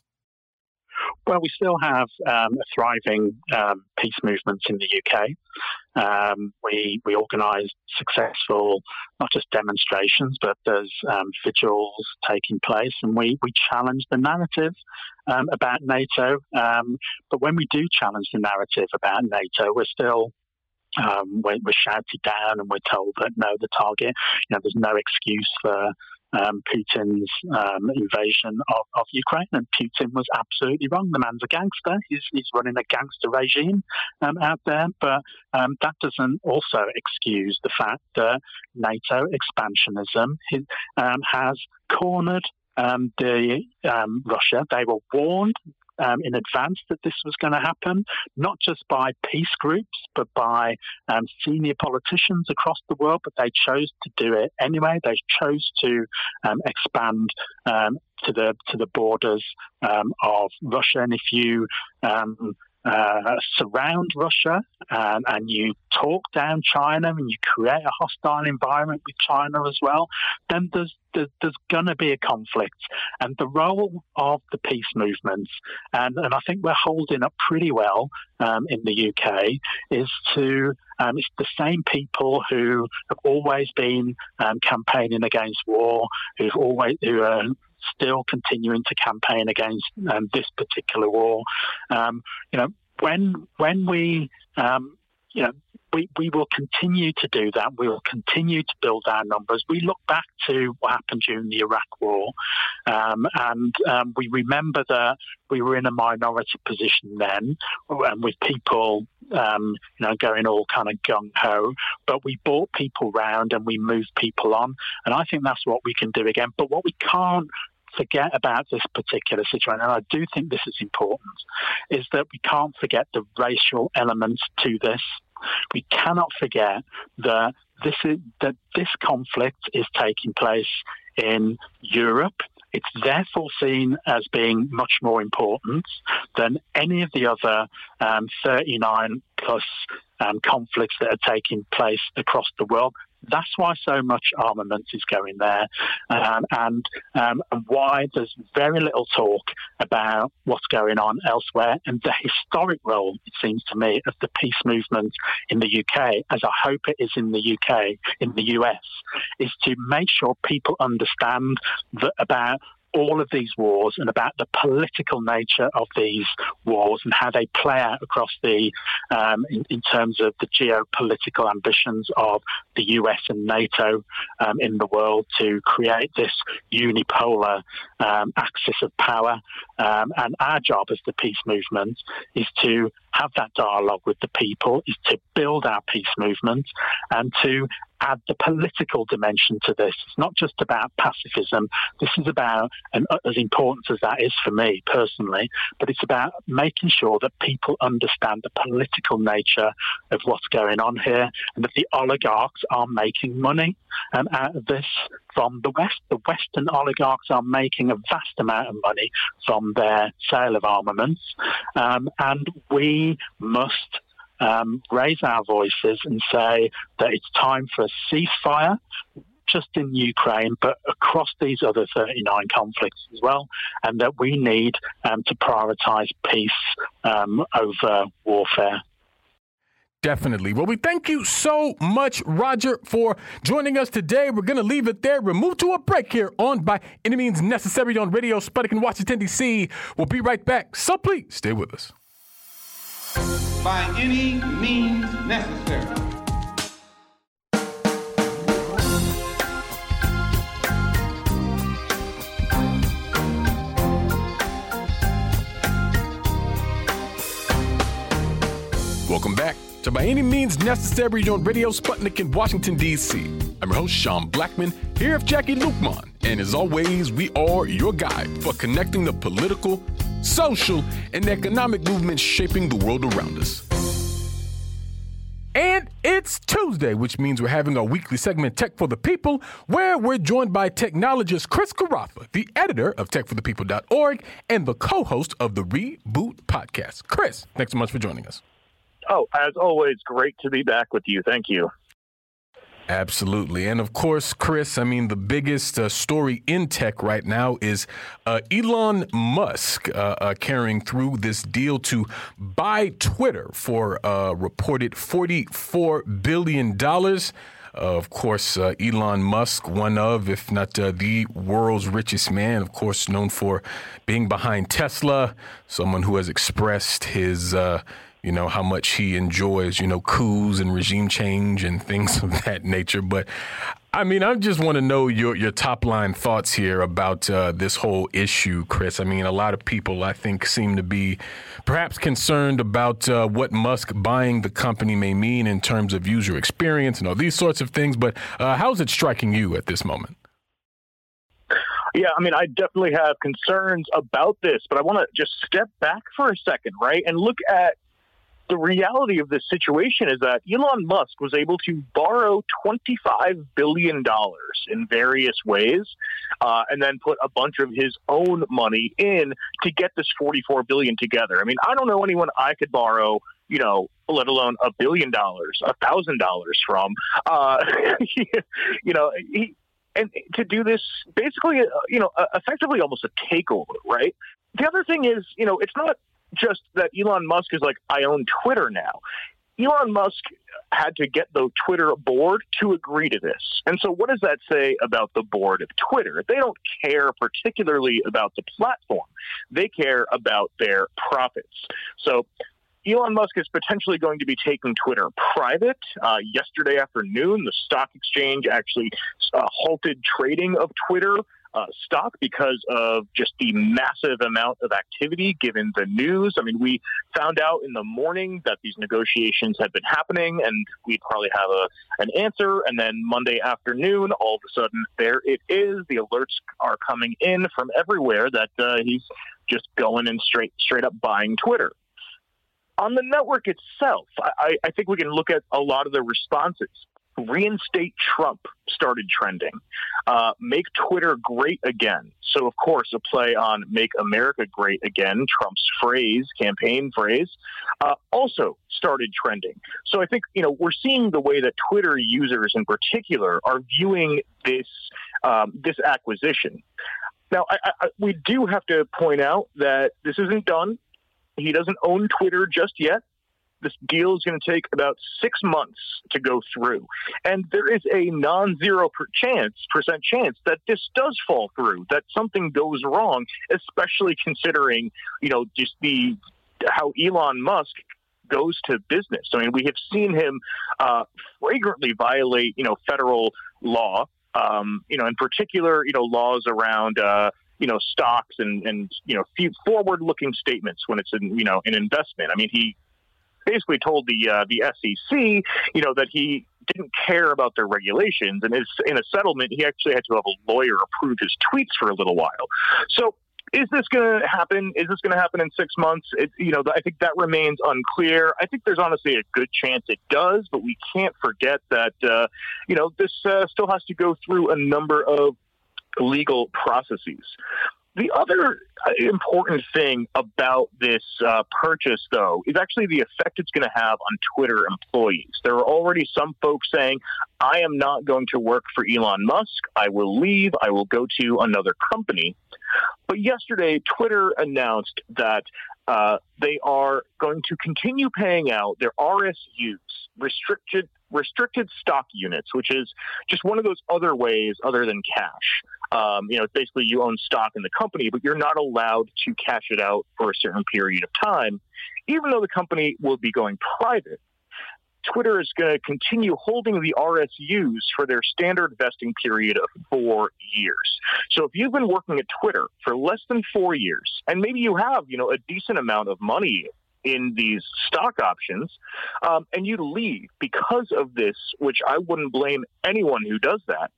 Well, we still have um, a thriving um, peace movement in the UK. Um, we we organise successful not just demonstrations, but there's um, vigils taking place, and we we challenge the narrative um, about NATO. Um, but when we do challenge the narrative about NATO, we're still we're, we're, shouted down and we're told that no, the target, you know, there's no excuse for um, Putin's um, invasion of, of, Ukraine, and Putin was absolutely wrong. The man's a gangster. He's, he's running a gangster regime um, out there, but um, that doesn't also excuse the fact that NATO expansionism um, has cornered um, the um, Russia. They were warned um, in advance that this was going to happen, not just by peace groups, but by um, senior politicians across the world. But they chose to do it anyway. They chose to um, expand um, to the to the borders um, of Russia. And if you um, uh, surround Russia and, and, you talk down China and you create a hostile environment with China as well, then there's there's, there's going to be a conflict. And the role of the peace movements, and, and I think we're holding up pretty well um, in the UK, is to um, it's the same people who have always been um, campaigning against war, who've always who are still continuing to campaign against um, this particular war. Um, you know, when when we um, you know, we, we will continue to do that. We will continue to build our numbers. We look back to what happened during the Iraq War, um, and um, we remember that we were in a minority position then, and with people, um, you know, going all kind of gung ho. But we brought people round and we moved people on, and I think that's what we can do again. But what we can't forget about this particular situation, and I do think this is important, is that we can't forget the racial elements to this. We cannot forget that this is that this conflict is taking place in Europe. It's therefore seen as being much more important than any of the other um, 39 plus um, conflicts that are taking place across the world. That's why so much armament is going there, um, and, um, and why there's very little talk about what's going on elsewhere. And the historic role, it seems to me, of the peace movement in the UK, as I hope it is in the UK, in the US, is to make sure people understand that about all of these wars and about the political nature of these wars and how they play out across the, um, in, in, terms of the geopolitical ambitions of the US and NATO um, in the world to create this unipolar um, axis of power. Um, and our job as the peace movement is to have that dialogue with the people, is to build our peace movement and to add the political dimension to this. It's not just about pacifism. This is about, and as important as that is for me personally, but it's about making sure that people understand the political nature of what's going on here and that the oligarchs are making money um, out of this from the West. The Western oligarchs are making a vast amount of money from their sale of armaments. Um, and we must um, raise our voices and say that it's time for a ceasefire, just in Ukraine, but across these other 39 conflicts as well, and that we need um, to prioritize peace um, over warfare. Definitely. Well, we thank you so much, Roger, for joining us today. We're going to leave it there. We'll move to a break here on By Any Means Necessary on Radio Sputnik in Washington, D.C. We'll be right back. So please stay with us by any means necessary. Welcome back to By Any Means Necessary on Radio Sputnik in Washington, D.C. I'm your host, Sean Blackmon, here with Jacquie Luqman. And as always, we are your guide for connecting the political, social, and economic movements shaping the world around us. And it's Tuesday, which means we're having our weekly segment, Tech for the People, where we're joined by technologist Chris Garaffa, the editor of techforthepeople.org and the co host of the Reboot podcast. Chris, thanks so much for joining us. Oh, as always, great to be back with you. Thank you. Absolutely. And of course, Chris, I mean, the biggest uh, story in tech right now is uh, Elon Musk uh, uh carrying through this deal to buy Twitter for a reported $44 billion. of course, uh, Elon Musk, one of, if not uh, the world's richest man, of course, known for being behind Tesla, someone who has expressed his you know, how much he enjoys, you know, coups and regime change and things of that nature. But I mean, I just want to know your, your top line thoughts here about uh, this whole issue, Chris. I mean, a lot of people, I think, seem to be perhaps concerned about uh, what Musk buying the company may mean in terms of user experience and all these sorts of things. But uh, how's it striking you at this moment? Yeah, I mean, I definitely have concerns about this, but I want to just step back for a second, right, and look at the reality of this situation is that Elon Musk was able to borrow $25 billion in various ways uh, and then put a bunch of his own money in to get this 44 billion together. I mean, I don't know anyone I could borrow, you know, let alone a billion dollars, a thousand dollars from. Uh, you know, he, and to do this basically, uh, you know, effectively almost a takeover, right? The other thing is, you know, it's not just that Elon Musk is like, I own Twitter now. Elon Musk had to get the Twitter board to agree to this. And so, what does that say about the board of Twitter? They don't care particularly about the platform, they care about their profits. So, Elon Musk is potentially going to be taking Twitter private. Uh, yesterday afternoon, the stock exchange actually uh, halted trading of Twitter uh, stock because of just the massive amount of activity given the news. I mean, we found out in the morning that these negotiations had been happening and we'd probably have a, an answer. And then Monday afternoon, all of a sudden, there it is. The alerts are coming in from everywhere that uh, he's just going and straight, straight up buying Twitter. On the network itself, I, I think we can look at a lot of the responses reinstate Trump started trending. Uh, make Twitter great again. So, of course, a play on make America great again, Trump's phrase, campaign phrase, uh, also started trending. So I think, you know, we're seeing the way that Twitter users in particular are viewing this, um, this acquisition. Now, I, I, we do have to point out that this isn't done. He doesn't own Twitter just yet this deal is going to take about six months to go through. And there is a non zero per chance, percent chance that this does fall through, that something goes wrong, especially considering, you know, just the how Elon Musk goes to business. I mean, we have seen him uh, flagrantly violate, you know, federal law. Um, you know, in particular, you know, laws around, uh, you know, stocks and, and you know, forward-looking statements when it's in, you know, an investment. I mean, he basically told the uh, the SEC, you know, that he didn't care about their regulations, and in a settlement, he actually had to have a lawyer approve his tweets for a little while. So. Is this going to happen? Is this going to happen in six months? It, you know, I think that remains unclear. I think there's honestly a good chance it does, but we can't forget that, uh, you know, this uh, still has to go through a number of legal processes. The other uh, important thing about this uh, purchase, though, is actually the effect it's going to have on Twitter employees. There are already some folks saying, I am not going to work for Elon Musk. I will leave. I will go to another company. But yesterday, Twitter announced that uh, they are going to continue paying out their RSUs, restricted restricted stock units, which is just one of those other ways other than cash. Um, you know, basically you own stock in the company, but you're not allowed to cash it out for a certain period of time, even though the company will be going private. Twitter is going to continue holding the RSUs for their standard vesting period of four years. So if you've been working at Twitter for less than four years, and maybe you have, you know, a decent amount of money in these stock options, um, and you leave because of this, which I wouldn't blame anyone who does that,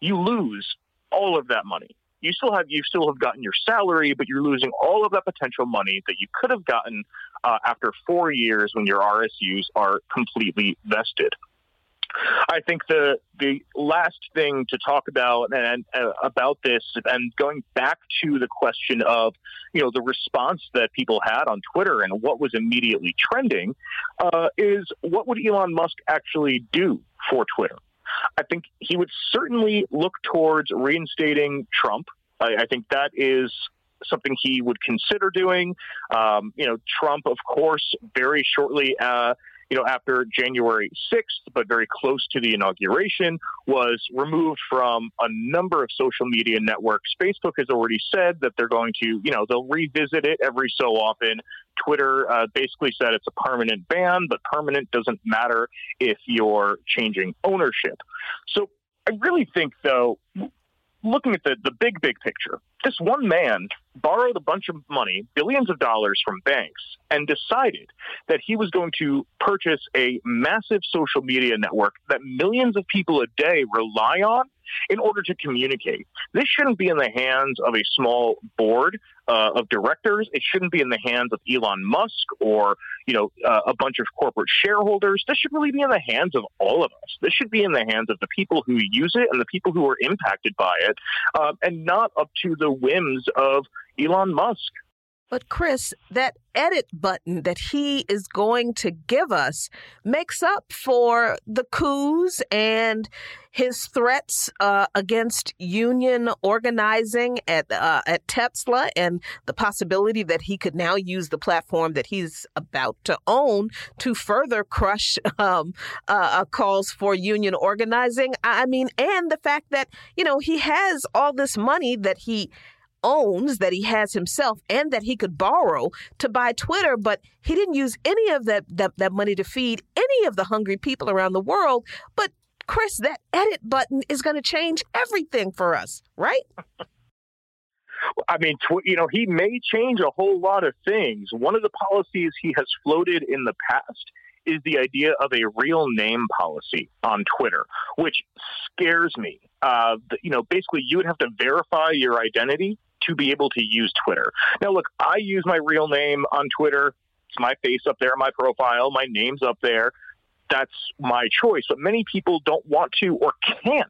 you lose all of that money. You still have you still have gotten your salary, but you're losing all of that potential money that you could have gotten uh, after four years when your RSUs are completely vested. I think the the last thing to talk about and uh, about this, and going back to the question of you know the response that people had on Twitter and what was immediately trending, uh, is what would Elon Musk actually do for Twitter? I think he would certainly look towards reinstating Trump. I, I think that is something he would consider doing. Um, you know, Trump, of course, very shortly uh, you know, after January 6th, but very close to the inauguration, was removed from a number of social media networks. Facebook has already said that they're going to, you know, they'll revisit it every so often. Twitter uh, basically said it's a permanent ban, but permanent doesn't matter if you're changing ownership. So I really think, though, looking at the, the big, big picture, this one man borrowed a bunch of money, billions of dollars from banks, and decided that he was going to purchase a massive social media network that millions of people a day rely on in order to communicate. This shouldn't be in the hands of a small board uh, of directors. It shouldn't be in the hands of Elon Musk or you know uh, a bunch of corporate shareholders. This should really be in the hands of all of us. This should be in the hands of the people who use it and the people who are impacted by it, uh, and not up to the whims of Elon Musk. But Chris, that edit button that he is going to give us makes up for the coups and his threats uh, against union organizing at uh, at Tesla and the possibility that he could now use the platform that he's about to own to further crush um, uh, uh calls for union organizing. I mean, and the fact that you know he has all this money that he owns, that he has himself, and that he could borrow to buy Twitter, but he didn't use any of that, that, that money to feed any of the hungry people around the world. But Chris, that edit button is going to change everything for us, right? I mean, tw- you know, he may change a whole lot of things. One of the policies he has floated in the past is the idea of a real name policy on Twitter, which scares me. Uh, you know, basically, you would have to verify your identity to be able to use Twitter. Now, look, I use my real name on Twitter. It's my face up there, my profile, my name's up there. That's my choice. But many people don't want to or can't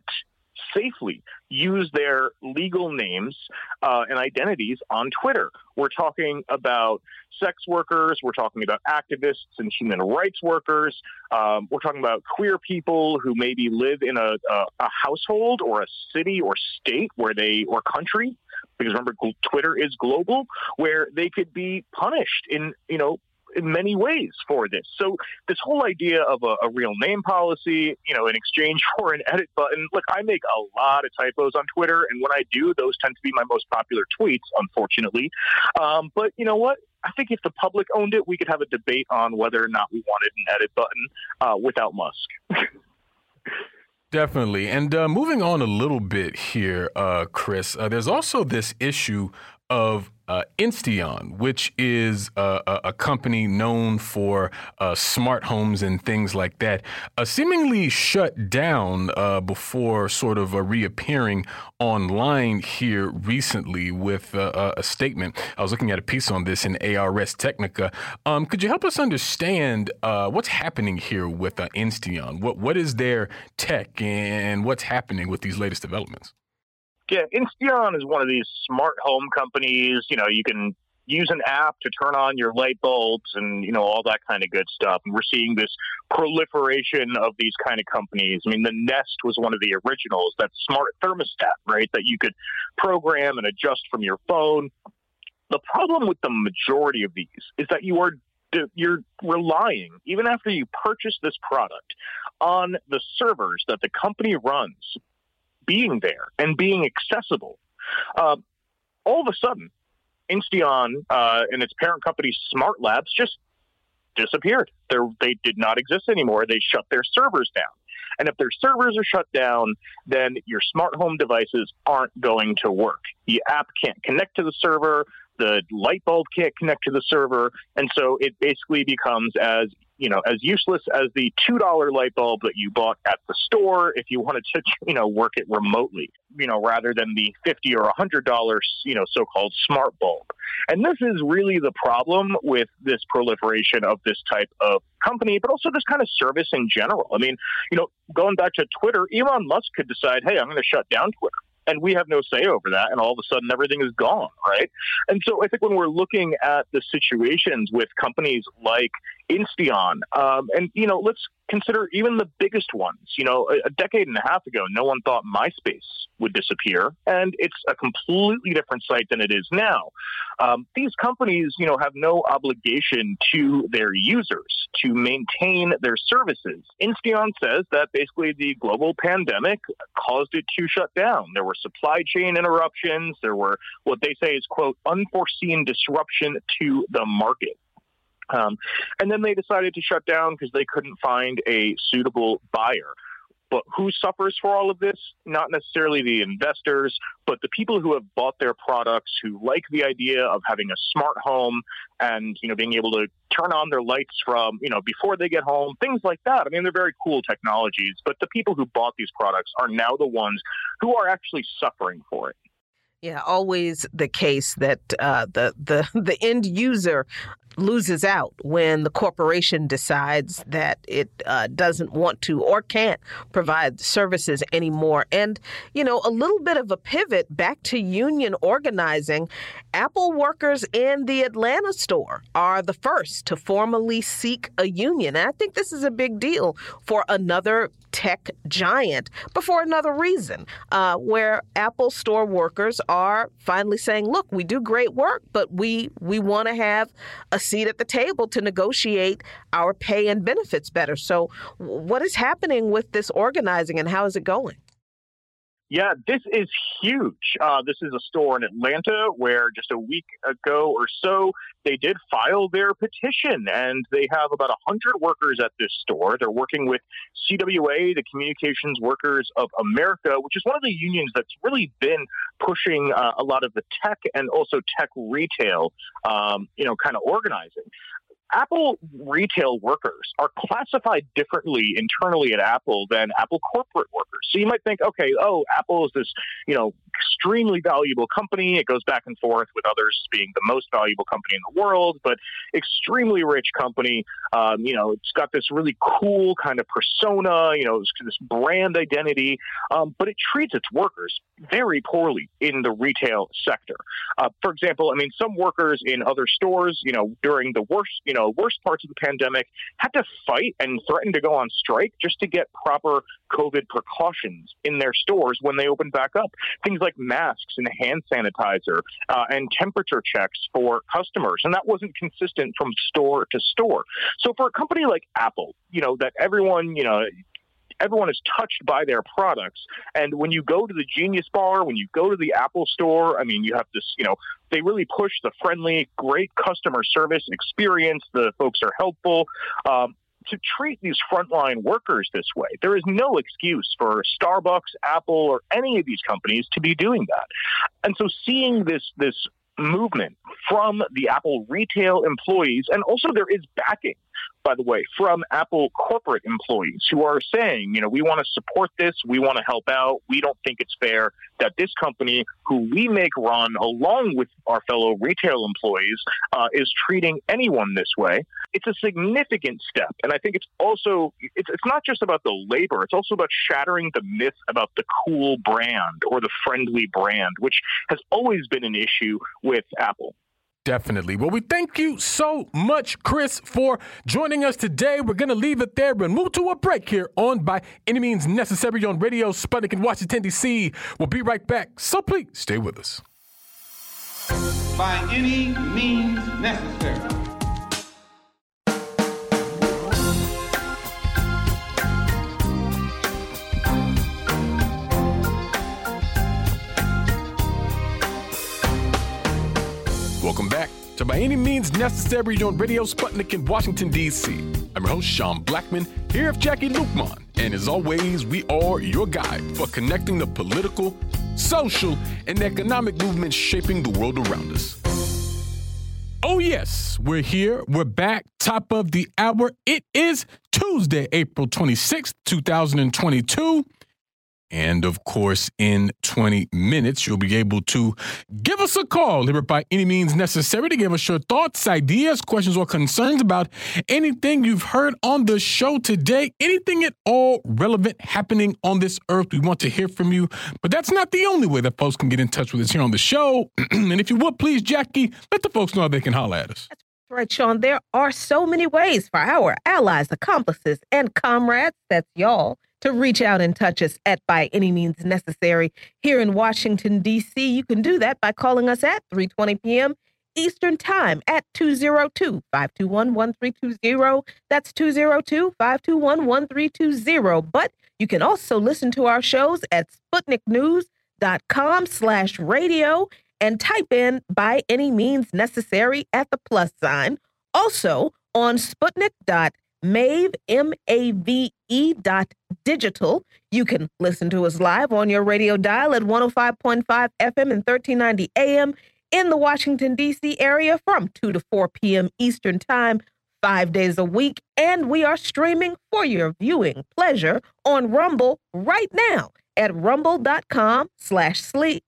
safely use their legal names uh, and identities on Twitter. We're talking about sex workers, we're talking about activists and human rights workers, um, we're talking about queer people who maybe live in a, a, a household or a city or state where they or country because remember Twitter is global, where they could be punished in you know in many ways for this. So this whole idea of a, a, real name policy, you know, in exchange for an edit button. Look, I make a lot of typos on Twitter, and when I do, those tend to be my most popular tweets, unfortunately. Um, but you know what? I think if the public owned it, we could have a debate on whether or not we wanted an edit button uh, without Musk. Definitely. And uh, moving on a little bit here, uh, Chris, uh, there's also this issue of uh, Insteon, which is a, a, company known for uh, smart homes and things like that, uh, seemingly shut down uh, before sort of reappearing online here recently with uh, a statement. I was looking at a piece on this in ARS Technica. Um, could you help us understand what's happening here with Insteon? What what is their tech and what's happening with these latest developments? Yeah, Insteon is one of these smart home companies. You know, you can use an app to turn on your light bulbs and you know all that kind of good stuff. And we're seeing this proliferation of these kind of companies. I mean, the Nest was one of the originals. That smart thermostat, right? That you could program and adjust from your phone. The problem with the majority of these is that you are you're relying even after you purchase this product on the servers that the company runs being there and being accessible. Uh, all of a sudden, Insteon uh, and its parent company Smart Labs just disappeared. They're, they did not exist anymore. They shut their servers down. And if their servers are shut down, then your smart home devices aren't going to work. The app can't connect to the server. The light bulb can't connect to the server. And so it basically becomes as you know, as useless as the $2 light bulb that you bought at the store if you wanted to, you know, work it remotely, you know, rather than the 50 or a $100, you know, so-called smart bulb. And this is really the problem with this proliferation of this type of company, but also this kind of service in general. I mean, you know, going back to Twitter, Elon Musk could decide, hey, I'm going to shut down Twitter and we have no say over that and all of a sudden everything is gone right and so i think when we're looking at the situations with companies like Insteon. Um, and, you know, let's consider even the biggest ones. You know, a, a, decade and a half ago, no one thought MySpace would disappear, and it's a completely different site than it is now. Um, these companies, you know, have no obligation to their users to maintain their services. Insteon says that basically the global pandemic caused it to shut down. There were supply chain interruptions. There were what they say is, quote, unforeseen disruption to the market. Um, and then they decided to shut down because they couldn't find a suitable buyer. But who suffers for all of this? Not necessarily the investors, but the people who have bought their products, who like the idea of having a smart home and you know being able to turn on their lights from you know before they get home, things like that. I mean, they're very cool technologies, but the people who bought these products are now the ones who are actually suffering for it. Yeah, always the case that uh, the the the end user loses out when the corporation decides that it uh, doesn't want to or can't provide services anymore. And, you know, a little bit of a pivot back to union organizing. Apple workers in the Atlanta store are the first to formally seek a union. And I think this is a big deal for another tech giant, but for another reason, uh, where Apple store workers are finally saying, look, we do great work, but we, we want to have a seat at the table to negotiate our pay and benefits better. So, what is happening with this organizing and how is it going? Yeah, this is huge. Uh, this is a store in Atlanta where just a week ago or so, they did file their petition, and they have about 100 workers at this store. They're working with CWA, the Communications Workers of America, which is one of the unions that's really been pushing uh, a lot of the tech and also tech retail, um, you know, kind of organizing. Apple retail workers are classified differently internally at Apple than Apple corporate workers. So you might think, okay, oh, Apple is this, you know, extremely valuable company. It goes back and forth with others being the most valuable company in the world, but extremely rich company. Um, you know, it's got this really cool kind of persona, you know, this brand identity, um, but it treats its workers very poorly in the retail sector. Uh, for example, I mean, some workers in other stores, you know, during the worst, you know, worst parts of the pandemic had to fight and threaten to go on strike just to get proper COVID precautions in their stores when they opened back up. Things like masks and hand sanitizer uh, and temperature checks for customers. And that wasn't consistent from store to store. So for a company like Apple, you know, that everyone, you know, everyone is touched by their products. And when you go to the Genius Bar, when you go to the Apple Store, I mean, you have this, you know, they really push the friendly, great customer service experience. The folks are helpful. Um, to treat these frontline workers this way. There is no excuse for Starbucks, Apple, or any of these companies to be doing that. And so seeing this this movement from the Apple retail employees, and also there is backing by the way, from Apple corporate employees who are saying, you know, we want to support this, we want to help out. We don't think it's fair that this company, who we make run along with our fellow retail employees, uh, is treating anyone this way. It's a significant step, and I think it's also it's, it's not just about the labor; it's also about shattering the myth about the cool brand or the friendly brand, which has always been an issue with Apple. Definitely. Well, we thank you so much, Chris, for joining us today. We're going to leave it there and move to a break here on By Any Means Necessary on Radio Sputnik in Washington, D.C. We'll be right back, so please stay with us. By any means necessary. By Any Means Necessary on Radio Sputnik in Washington, D.C. I'm your host, Sean Blackmon, here with Jacquie Luqman. And as always, we are your guide for connecting the political, social, and economic movements shaping the world around us. Oh, yes, we're here. We're back. Top of the hour. It is Tuesday, April 26th, 2022. And of course, in 20 minutes, you'll be able to give us a call here by any means necessary to give us your thoughts, ideas, questions, or concerns about anything you've heard on the show today, anything at all relevant happening on this earth. We want to hear from you. But that's not the only way that folks can get in touch with us here on the show. and if you would, please, Jacquie, let the folks know how they can holler at us. That's right, Sean. There are so many ways for our allies, accomplices, and comrades, that's y'all, to reach out and touch us at by any means necessary here in Washington, D.C. You can do that by calling us at 3:20 p.m. Eastern Time at 202-521-1320. That's 202-521-1320. But you can also listen to our shows at sputniknews.com slash radio and type in by any means necessary at the plus sign. Also on sputnik.com Mave, M-A-V-E dot digital. You can listen to us live on your radio dial at 105.5 FM and 1390 AM in the Washington, D.C. area from 2 to 4 p.m. Eastern Time, five days a week. And we are streaming for your viewing pleasure on Rumble right now at rumble.com slash sleep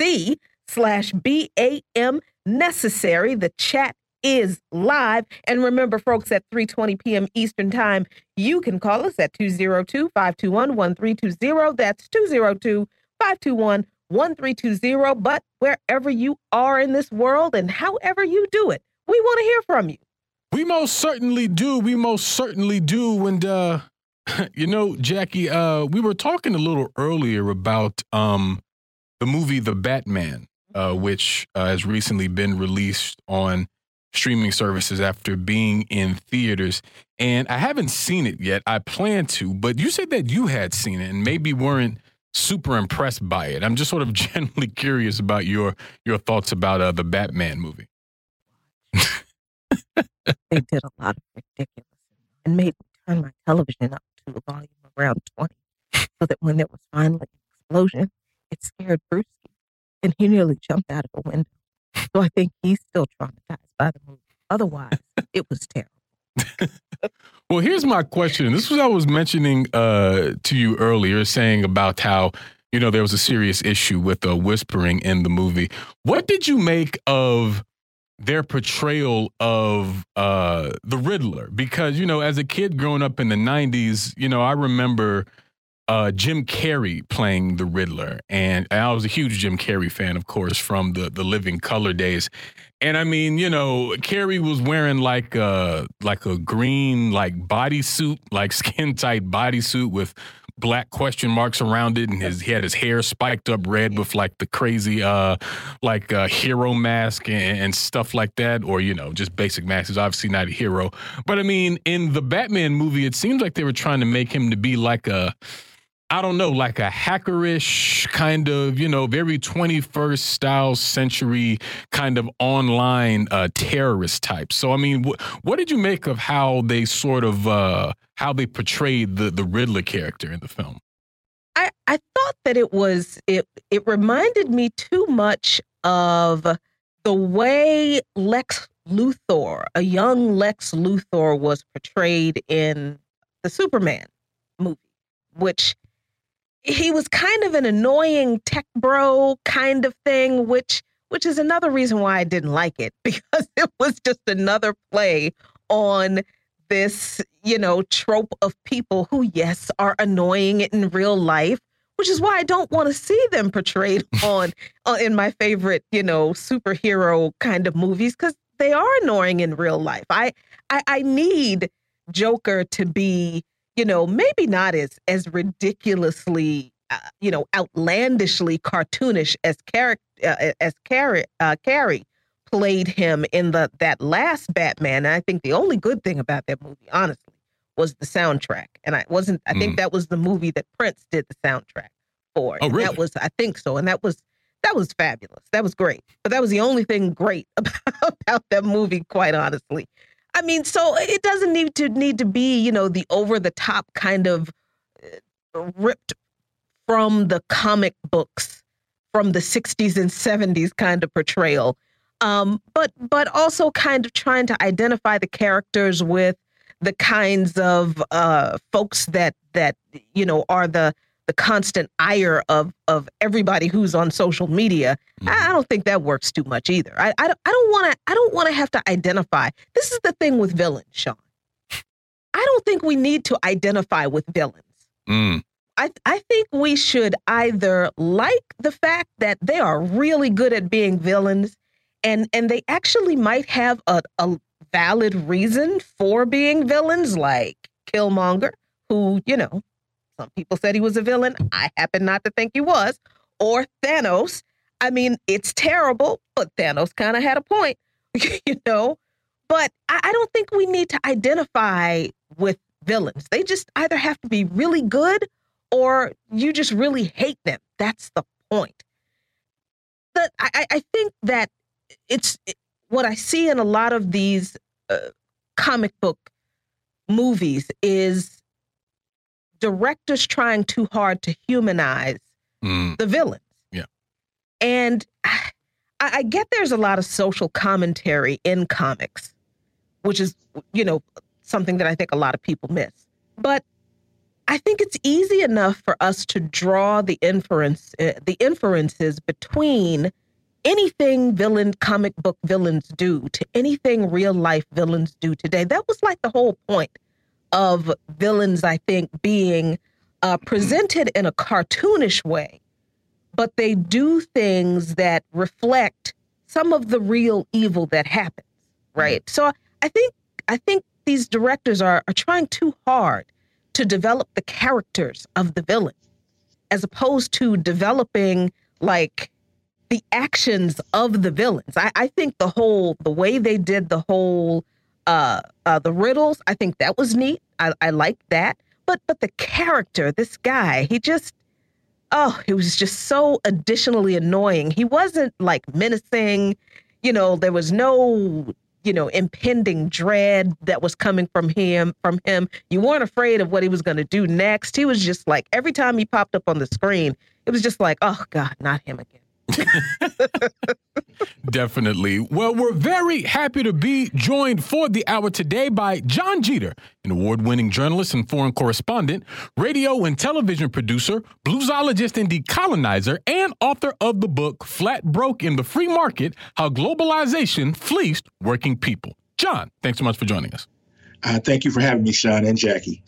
C slash B-A-M necessary. The chat is live. And remember, folks, at 3:20 p.m. Eastern Time, you can call us at 202-521-1320. That's 202-521-1320. But wherever you are in this world and however you do it, we want to hear from you. We most certainly do. We most certainly do. And uh, you know, Jacquie, uh, we were talking a little earlier about um the movie The Batman, uh, which uh, has recently been released on streaming services after being in theaters. And I haven't seen it yet. I plan to, but you said that you had seen it and maybe weren't super impressed by it. I'm just sort of generally curious about your your thoughts about uh, the Batman movie. they did a lot of ridiculous and made me turn my television up to a volume around 20 so that when there was finally an explosion, it scared Bruce and he nearly jumped out of a window. So I think he's still traumatized by the movie. Otherwise, it was terrible. well, here's my question. This was I was mentioning uh, to you earlier, saying about how you know there was a serious issue with uh, whispering in the movie. What did you make of their portrayal of uh, the Riddler? Because you know, as a kid growing up in the '90s, you know, I remember uh, Jim Carrey playing the Riddler, and I was a huge Jim Carrey fan, of course, from the the Living Color days. And I mean, you know, Carrey was wearing like a uh, like a green like bodysuit, like skin tight bodysuit with black question marks around it, and his he had his hair spiked up red with like the crazy uh like uh, hero mask and, and, stuff like that, or you know just basic mask. He's obviously not a hero, but I mean, in the Batman movie, it seems like they were trying to make him to be like a I don't know, like a hackerish kind of, you know, very 21st style century kind of online uh, terrorist type. So, I mean, wh- what did you make of how they sort of uh, how they portrayed the the Riddler character in the film? I I thought that it was it it reminded me too much of the way Lex Luthor, a young Lex Luthor, was portrayed in the Superman movie, which he was kind of an annoying tech bro kind of thing, which which is another reason why I didn't like it because it was just another play on this, you know, trope of people who, yes, are annoying in real life, which is why I don't want to see them portrayed on uh, in my favorite, you know, superhero kind of movies because they are annoying in real life. I, I I need Joker to be you know, maybe not as as ridiculously, uh, you know, outlandishly cartoonish as character uh, as Carrey uh, Carrey played him in the that last Batman. And I think the only good thing about that movie, honestly, was the soundtrack. And I wasn't. I think mm. that was the movie that Prince did the soundtrack for. Oh, really? That was. I think so. And that was that was fabulous. That was great. But that was the only thing great about, about that movie, quite honestly. I mean, so it doesn't need to need to be, you know, the over the top kind of uh, ripped from the comic books from the 60s and 70s kind of portrayal. Um, but but also kind of trying to identify the characters with the kinds of uh, folks that that you know are the the constant ire of of everybody who's on social media. Mm-hmm. I, I, don't think that works too much either. I I, I don't want to I don't want to have to identify. This is the thing with villains, Sean. I don't think we need to identify with villains. Mm. I I think we should either like the fact that they are really good at being villains, and and they actually might have a, a valid reason for being villains, like Killmonger, who you know some people said he was a villain. I happen not to think he was. Or Thanos. I mean, it's terrible, but Thanos kind of had a point, you know? But I, I don't think we need to identify with villains. They just either have to be really good or you just really hate them. That's the point. But I, I think that it's it, what I see in a lot of these uh, comic book movies is directors trying too hard to humanize mm. the villains. Yeah. And I, I get there's a lot of social commentary in comics, which is, you know, something that I think a lot of people miss. But I think it's easy enough for us to draw the inference, uh, the inferences between anything villain comic book villains do to anything real life villains do today. That was like the whole point of villains, I think, being uh, presented in a cartoonish way, but they do things that reflect some of the real evil that happens, right? So I think I think these directors are, are trying too hard to develop the characters of the villain, as opposed to developing like the actions of the villains. I, I think the whole the way they did the whole uh, uh, the riddles, I think that was neat. I, I like that. But but the character, this guy, he just oh, it was just so additionally annoying. He wasn't like menacing, you know, there was no, you know, impending dread that was coming from him from him. You weren't afraid of what he was going to do next. He was just like every time he popped up on the screen, it was just like, oh god, not him again. Definitely. Well, we're very happy to be joined for the hour today by John Jeter, an award winning journalist and foreign correspondent, radio and television producer, bluesologist and decolonizer, and author of the book Flat Broke in the Free Market How Globalization Fleeced Working People. John, thanks so much for joining us. Uh, thank you for having me, Sean and Jacquie.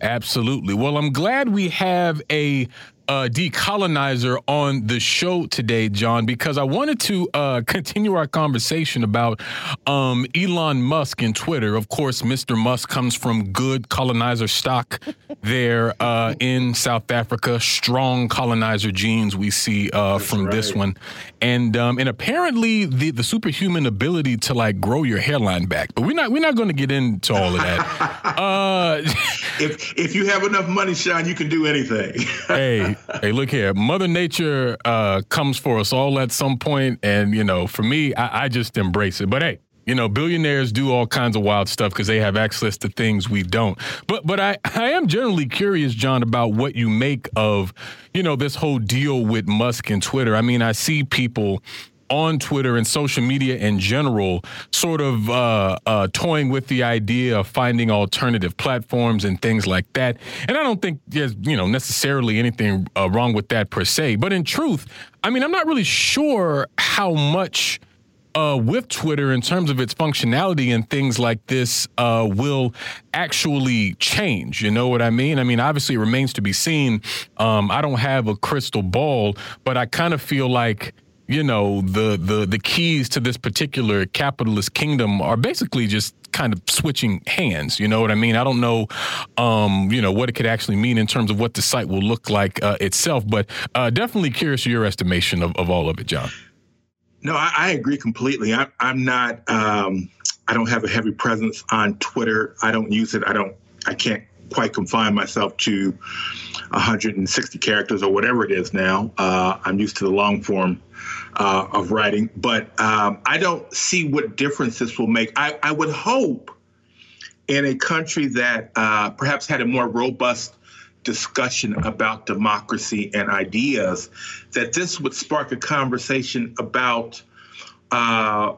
Absolutely. Well, I'm glad we have a uh, decolonizer on the show today, John, because I wanted to uh, continue our conversation about um, Elon Musk and Twitter. Of course, Mr. Musk comes from good colonizer stock there uh, in South Africa. Strong colonizer genes we see uh, from right. this one, and um, and apparently the the superhuman ability to like grow your hairline back. But we're not we're not going to get into all of that. Uh, if if you have enough money, Sean, you can do anything. hey, hey, look here. Mother Nature uh, comes for us all at some point, and you know, for me, I, I just embrace it. But hey, you know, billionaires do all kinds of wild stuff because they have access to things we don't. But but I I am generally curious, John, about what you make of you know this whole deal with Musk and Twitter. I mean, I see people on Twitter and social media in general, sort of uh, uh, toying with the idea of finding alternative platforms and things like that. And I don't think there's you know necessarily anything uh, wrong with that per se. But in truth, I mean, I'm not really sure how much. Uh, with Twitter, in terms of its functionality and things like this, uh, will actually change. You know what I mean? I mean, obviously, it remains to be seen. Um, I don't have a crystal ball, but I kind of feel like you know the the the keys to this particular capitalist kingdom are basically just kind of switching hands you know what i mean? I don't know um, you know what it could actually mean in terms of what the site will look like uh, itself but uh, definitely curious your estimation of, of all of it john. No i, I agree completely. I, i'm not um, i don't have a heavy presence on twitter. I don't use it. I don't i can't quite confine myself to 160 characters or whatever it is now. Uh, I'm used to the long form uh, of writing, but um, I don't see what difference this will make. I, I would hope in a country that uh, perhaps had a more robust discussion about democracy and ideas that this would spark a conversation about uh,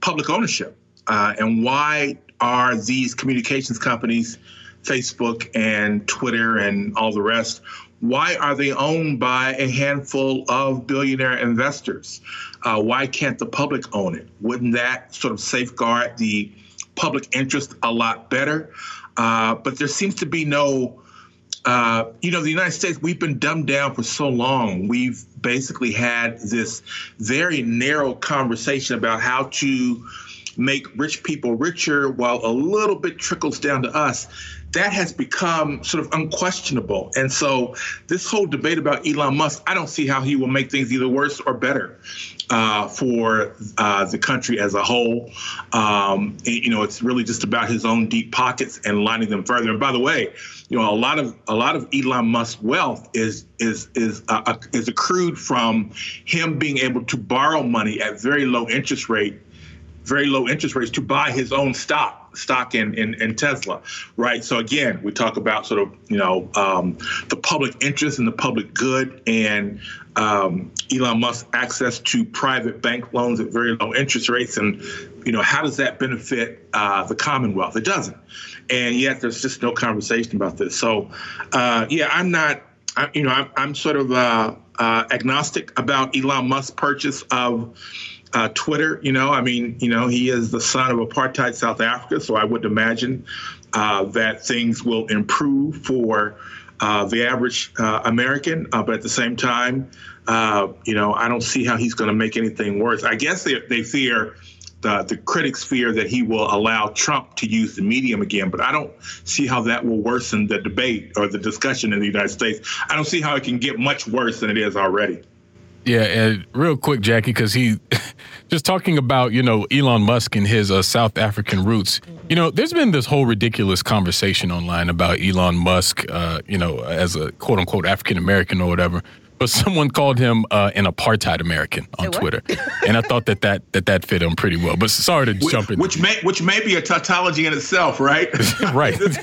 public ownership uh, and why are these communications companies Facebook and Twitter and all the rest, why are they owned by a handful of billionaire investors? Uh, why can't the public own it? Wouldn't that sort of safeguard the public interest a lot better? Uh, but there seems to be no, uh, you know, the United States, we've been dumbed down for so long. We've basically had this very narrow conversation about how to make rich people richer while a little bit trickles down to us that has become sort of unquestionable. And so, this whole debate about Elon Musk, I don't see how he will make things either worse or better uh, for uh, the country as a whole. Um, you know, it's really just about his own deep pockets and lining them further. And by the way, you know, a lot of a lot of Elon Musk's wealth is is is uh, is accrued from him being able to borrow money at very low interest rate very low interest rates to buy his own stock stock in, in, in Tesla, right? So again, we talk about sort of you know um, the public interest and the public good, and um, Elon Musk access to private bank loans at very low interest rates, and you know how does that benefit uh, the Commonwealth? It doesn't, and yet there's just no conversation about this. So uh, yeah, I'm not. I, you know, I'm, I'm sort of uh, uh agnostic about Elon Musk's purchase of uh, Twitter, you know, I mean, you know, he is the son of apartheid South Africa, so I would imagine uh, that things will improve for uh, the average uh, American. Uh, but at the same time, uh, you know, I don't see how he's going to make anything worse. I guess they, they fear. The, the critics fear that he will allow Trump to use the medium again, but I don't see how that will worsen the debate or the discussion in the United States. I don't see how it can get much worse than it is already. Yeah, and real quick, Jacquie, because he just talking about you know Elon Musk and his uh, South African roots. You know, there's been this whole ridiculous conversation online about Elon Musk, uh, you know, as a quote unquote African American or whatever. But someone called him uh, an apartheid American on Twitter, and I thought that that that that fit him pretty well. But sorry to which, jump in. Which may which may be a tautology in itself, right? right. this,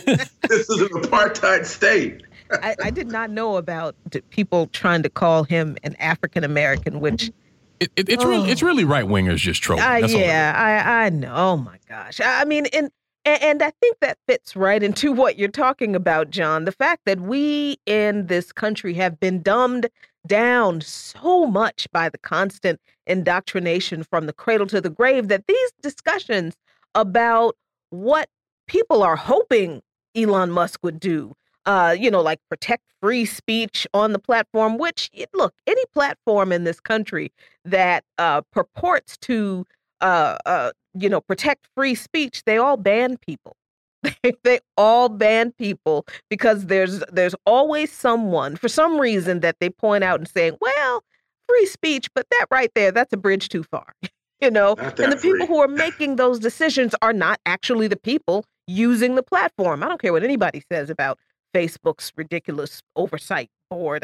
this is an apartheid state. I, I, did not know about people trying to call him an African American, which it, it, it's oh. really it's really right wingers just trolling. Uh, yeah, I I know. Oh my gosh. I mean, and and I think that fits right into what you're talking about, John. The fact that we in this country have been dumbed down so much by the constant indoctrination from the cradle to the grave that these discussions about what people are hoping Elon Musk would do uh, you know, like protect free speech on the platform, which, look, any platform in this country that uh, purports to, uh, uh, you know, protect free speech, they all ban people. they all ban people because there's there's always someone for some reason that they point out and saying, well, free speech, but that right there, that's a bridge too far. you know, and the free. people who are making those decisions are not actually the people using the platform. I don't care what anybody says about Facebook's ridiculous oversight board,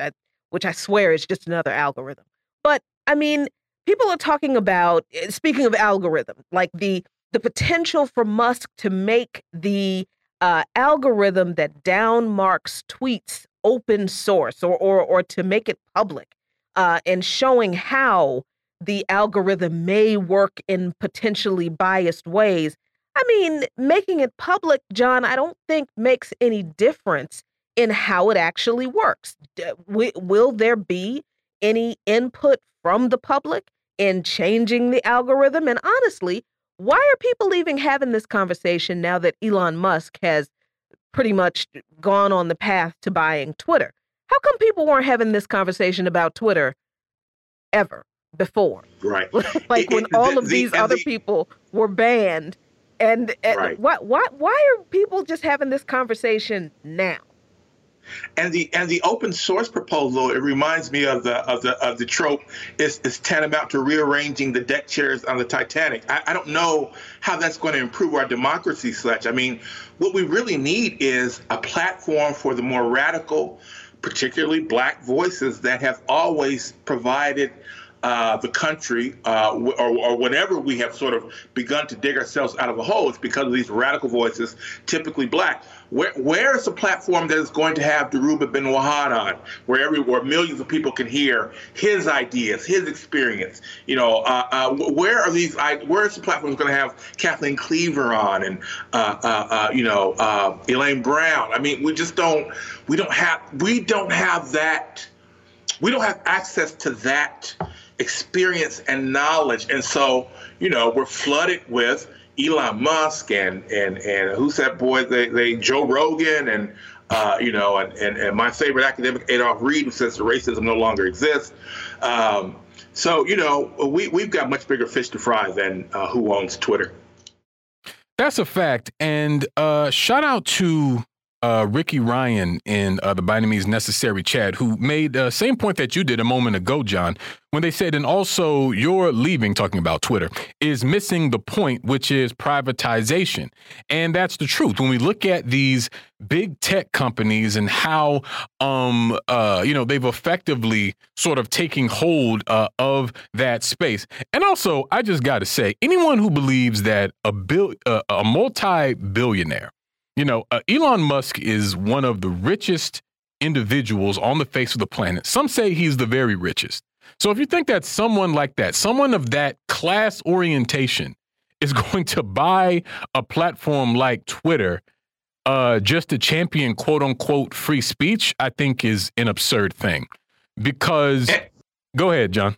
which I swear is just another algorithm. But I mean, people are talking about eh, speaking of algorithm, like the the potential for Musk to make the uh, algorithm that downmarks tweets open source or or or to make it public, uh, and showing how the algorithm may work in potentially biased ways I mean, making it public, John, I don't think makes any difference in how it actually works. Uh, will there be any input from the public in changing the algorithm? And honestly, why are people even having this conversation now that Elon Musk has pretty much gone on the path to buying Twitter? How come people weren't having this conversation about Twitter ever before? Right. like when all the, of these other the, people were banned and, and right. why, why, why are people just having this conversation now? And the and the open source proposal, it reminds me of the of the of the trope is is tantamount to rearranging the deck chairs on the Titanic. I, I don't know how that's going to improve our democracy, Sledge. I mean, what we really need is a platform for the more radical, particularly black voices that have always provided uh, the country uh, or, or, whenever we have sort of begun to dig ourselves out of a hole, it's because of these radical voices, typically black. Where, is the platform that is going to have Dhoruba bin Wahad on, where every where millions of people can hear his ideas, his experience? You know, uh, uh where are these? Where is the platform going to have Kathleen Cleaver on and uh, you know Elaine Brown? I mean, we just don't. We don't have. We don't have that. We don't have access to that experience and knowledge. And so, you know, we're flooded with Elon Musk and and and who's that boy? They they Joe Rogan and uh, you know, and, and, and my favorite academic Adolph Reed, who says racism no longer exists. Um, so you know, we we've got much bigger fish to fry than uh, who owns Twitter. That's a fact. And uh, shout out to uh, Ricky Ryan in uh, the By Any Means Necessary chat, who made the uh, same point that you did a moment ago, John, when they said, and also your leaving, talking about Twitter, is missing the point, which is privatization. And that's the truth. When we look at these big tech companies and how, um, uh, you know, they've effectively sort of taking hold uh, of that space. And also, I just got to say, anyone who believes that a, bill, uh, a multi billionaire you know, uh, Elon Musk is one of the richest individuals on the face of the planet. Some say he's the very richest. So if you think that someone like that, someone of that class orientation, is going to buy a platform like Twitter uh, just to champion quote unquote free speech, I think is an absurd thing. Because, eh. go ahead, John.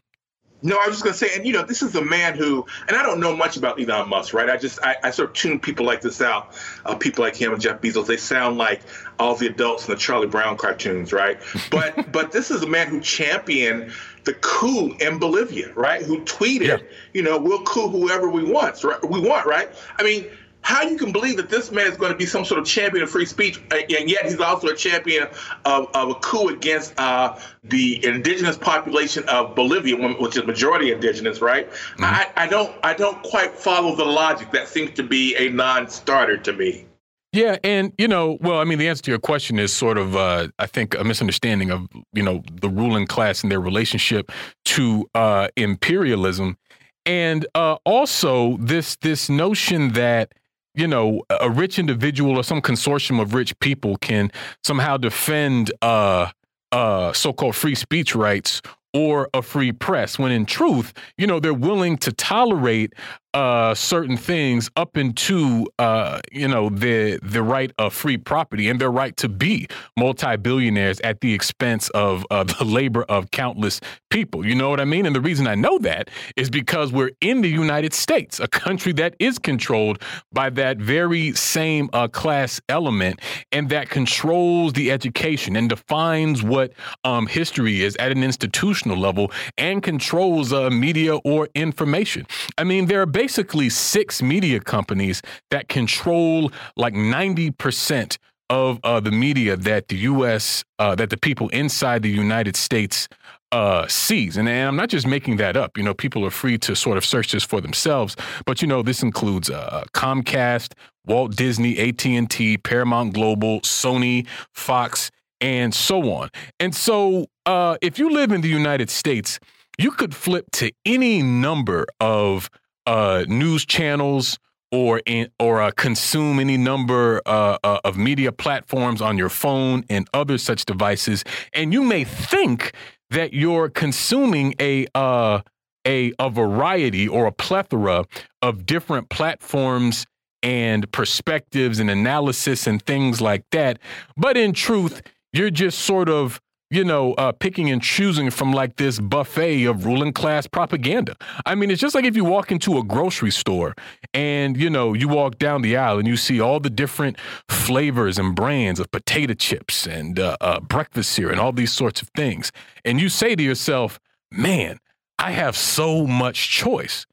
No, I was just going to say, and you know, this is a man who, and I don't know much about Elon Musk, right? I just, I, I sort of tune people like this out. Uh, people like him and Jeff Bezos, they sound like all the adults in the Charlie Brown cartoons, right? But, but this is a man who championed the coup in Bolivia, right? Who tweeted, yeah. you know, we'll coup whoever we want, right? We want, right? I mean, how you can believe that this man is going to be some sort of champion of free speech, and yet he's also a champion of, of a coup against uh, the indigenous population of Bolivia, which is majority indigenous, right? Mm-hmm. I, I don't I don't quite follow the logic. That seems to be a non-starter to me. Yeah, and you know, well, I mean, the answer to your question is sort of, uh, I think, a misunderstanding of you know the ruling class and their relationship to uh, imperialism, and uh, also this this notion that you know, a rich individual or some consortium of rich people can somehow defend uh, uh, so-called free speech rights or a free press when in truth you know they're willing to tolerate uh, certain things up into uh, you know the the right of free property and their right to be multi-billionaires at the expense of uh, the labor of countless people. You know what I mean? And the reason I know that is because we're in the United States, a country that is controlled by that very same uh, class element and that controls the education and defines what um, history is at an institutional level and controls uh, media or information. I mean, there basically six media companies that control like 90% of uh, the media that the U.S. Uh, that the people inside the United States uh, sees. And, and, I'm not just making that up. You know, people are free to sort of search this for themselves. But you know, this includes uh, Comcast, Walt Disney, AT&T, Paramount Global, Sony, Fox, and so on. And so, uh, if you live in the United States, you could flip to any number of uh, news channels or in, or uh, consume any number uh, uh, of media platforms on your phone and other such devices, and you may think that you're consuming a uh, a a variety or a plethora of different platforms and perspectives and analysis and things like that, but in truth, you're just sort of you know, uh, picking and choosing from like this buffet of ruling class propaganda. I mean, it's just like if you walk into a grocery store and, you know, you walk down the aisle and you see all the different flavors and brands of potato chips and uh, uh, breakfast cereal and all these sorts of things. And you say to yourself, man, I have so much choice.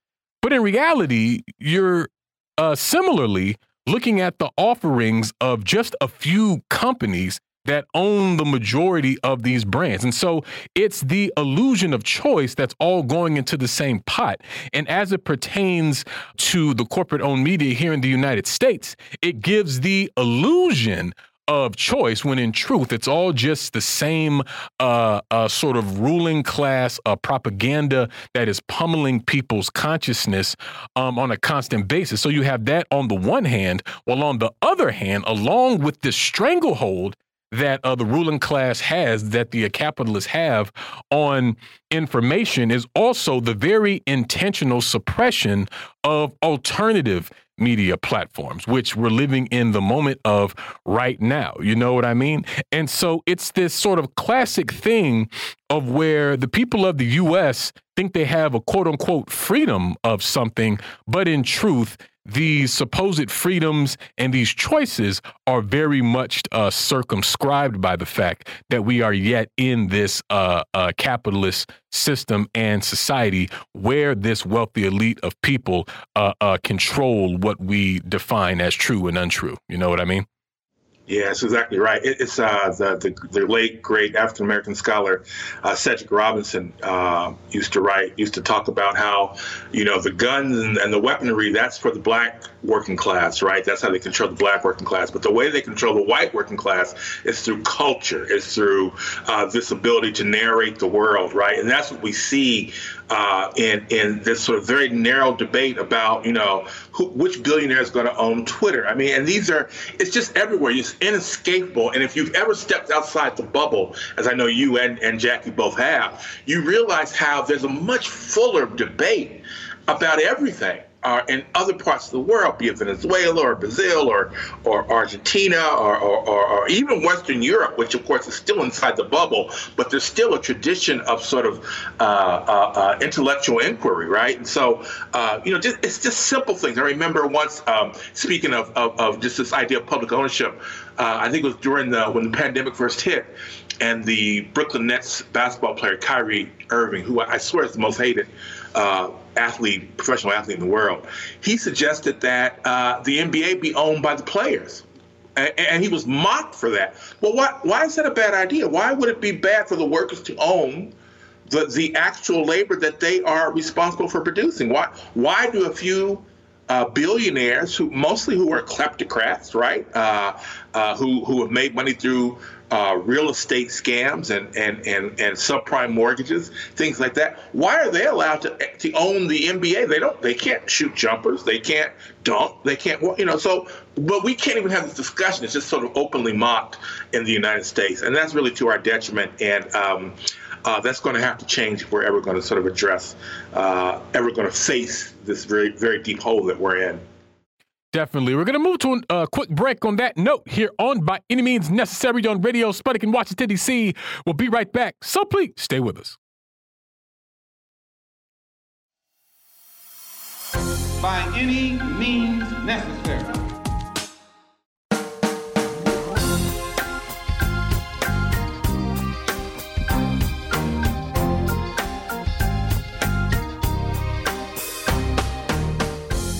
But in reality, you're uh, similarly looking at the offerings of just a few companies that own the majority of these brands. And so it's the illusion of choice that's all going into the same pot. And as it pertains to the corporate owned media here in the United States, it gives the illusion of choice when in truth it's all just the same uh, uh, sort of ruling class uh, propaganda that is pummeling people's consciousness um, on a constant basis. So you have that on the one hand, while on the other hand, along with this stranglehold that uh, the ruling class has, that the capitalists have on information, is also the very intentional suppression of alternative media platforms, which we're living in the moment of right now. You know what I mean? And so it's this sort of classic thing of where the people of the US think they have a quote unquote freedom of something, but in truth, these supposed freedoms and these choices are very much uh, circumscribed by the fact that we are yet in this uh, uh, capitalist system and society where this wealthy elite of people uh, uh, control what we define as true and untrue. You know what I mean? Yeah, that's exactly right. It, it's uh, the, the, the late great African American scholar uh, Cedric Robinson uh, used to write, used to talk about how, you know, the guns and, and, the weaponry that's for the black working class, right? That's how they control the black working class. But the way they control the white working class is through culture, it's through uh, this ability to narrate the world, right? And that's what we see uh, in in this sort of very narrow debate about you know who, which billionaire is going to own Twitter. I mean, and these are it's just everywhere. It's inescapable. And if you've ever stepped outside the bubble, as I know you and and Jacquie both have, you realize how there's a much fuller debate about everything are in other parts of the world, be it Venezuela or Brazil or, or Argentina or, or, or, even Western Europe, which of course is still inside the bubble, but there's still a tradition of sort of uh, uh, uh, intellectual inquiry, right? And so, uh, you know, just, it's just simple things. I remember once um, speaking of, of, of, just this idea of public ownership. Uh, I think it was during the when the pandemic first hit, and the Brooklyn Nets basketball player Kyrie Irving, who I swear is the most hated uh, athlete, professional athlete in the world. He suggested that uh, the NBA be owned by the players. And, and he was mocked for that. Well, why, why is that a bad idea? Why would it be bad for the workers to own the, the actual labor that they are responsible for producing? Why, why do a few uh, billionaires who mostly who are kleptocrats, right? Uh, uh, who who have made money through uh, real estate scams and, and, and, and subprime mortgages, things like that. Why are they allowed to to own the NBA? They don't. They can't shoot jumpers. They can't dunk. They can't. You know. So, but we can't even have this discussion. It's just sort of openly mocked in the United States, and that's really to our detriment. And um, uh, that's going to have to change if we're ever going to sort of address, uh, ever going to face this very very deep hole that we're in. Definitely. We're going to move to a uh, quick break on that note here on By Any Means Necessary on Radio Sputnik in Washington, D.C. We'll be right back. So please stay with us. By any means necessary.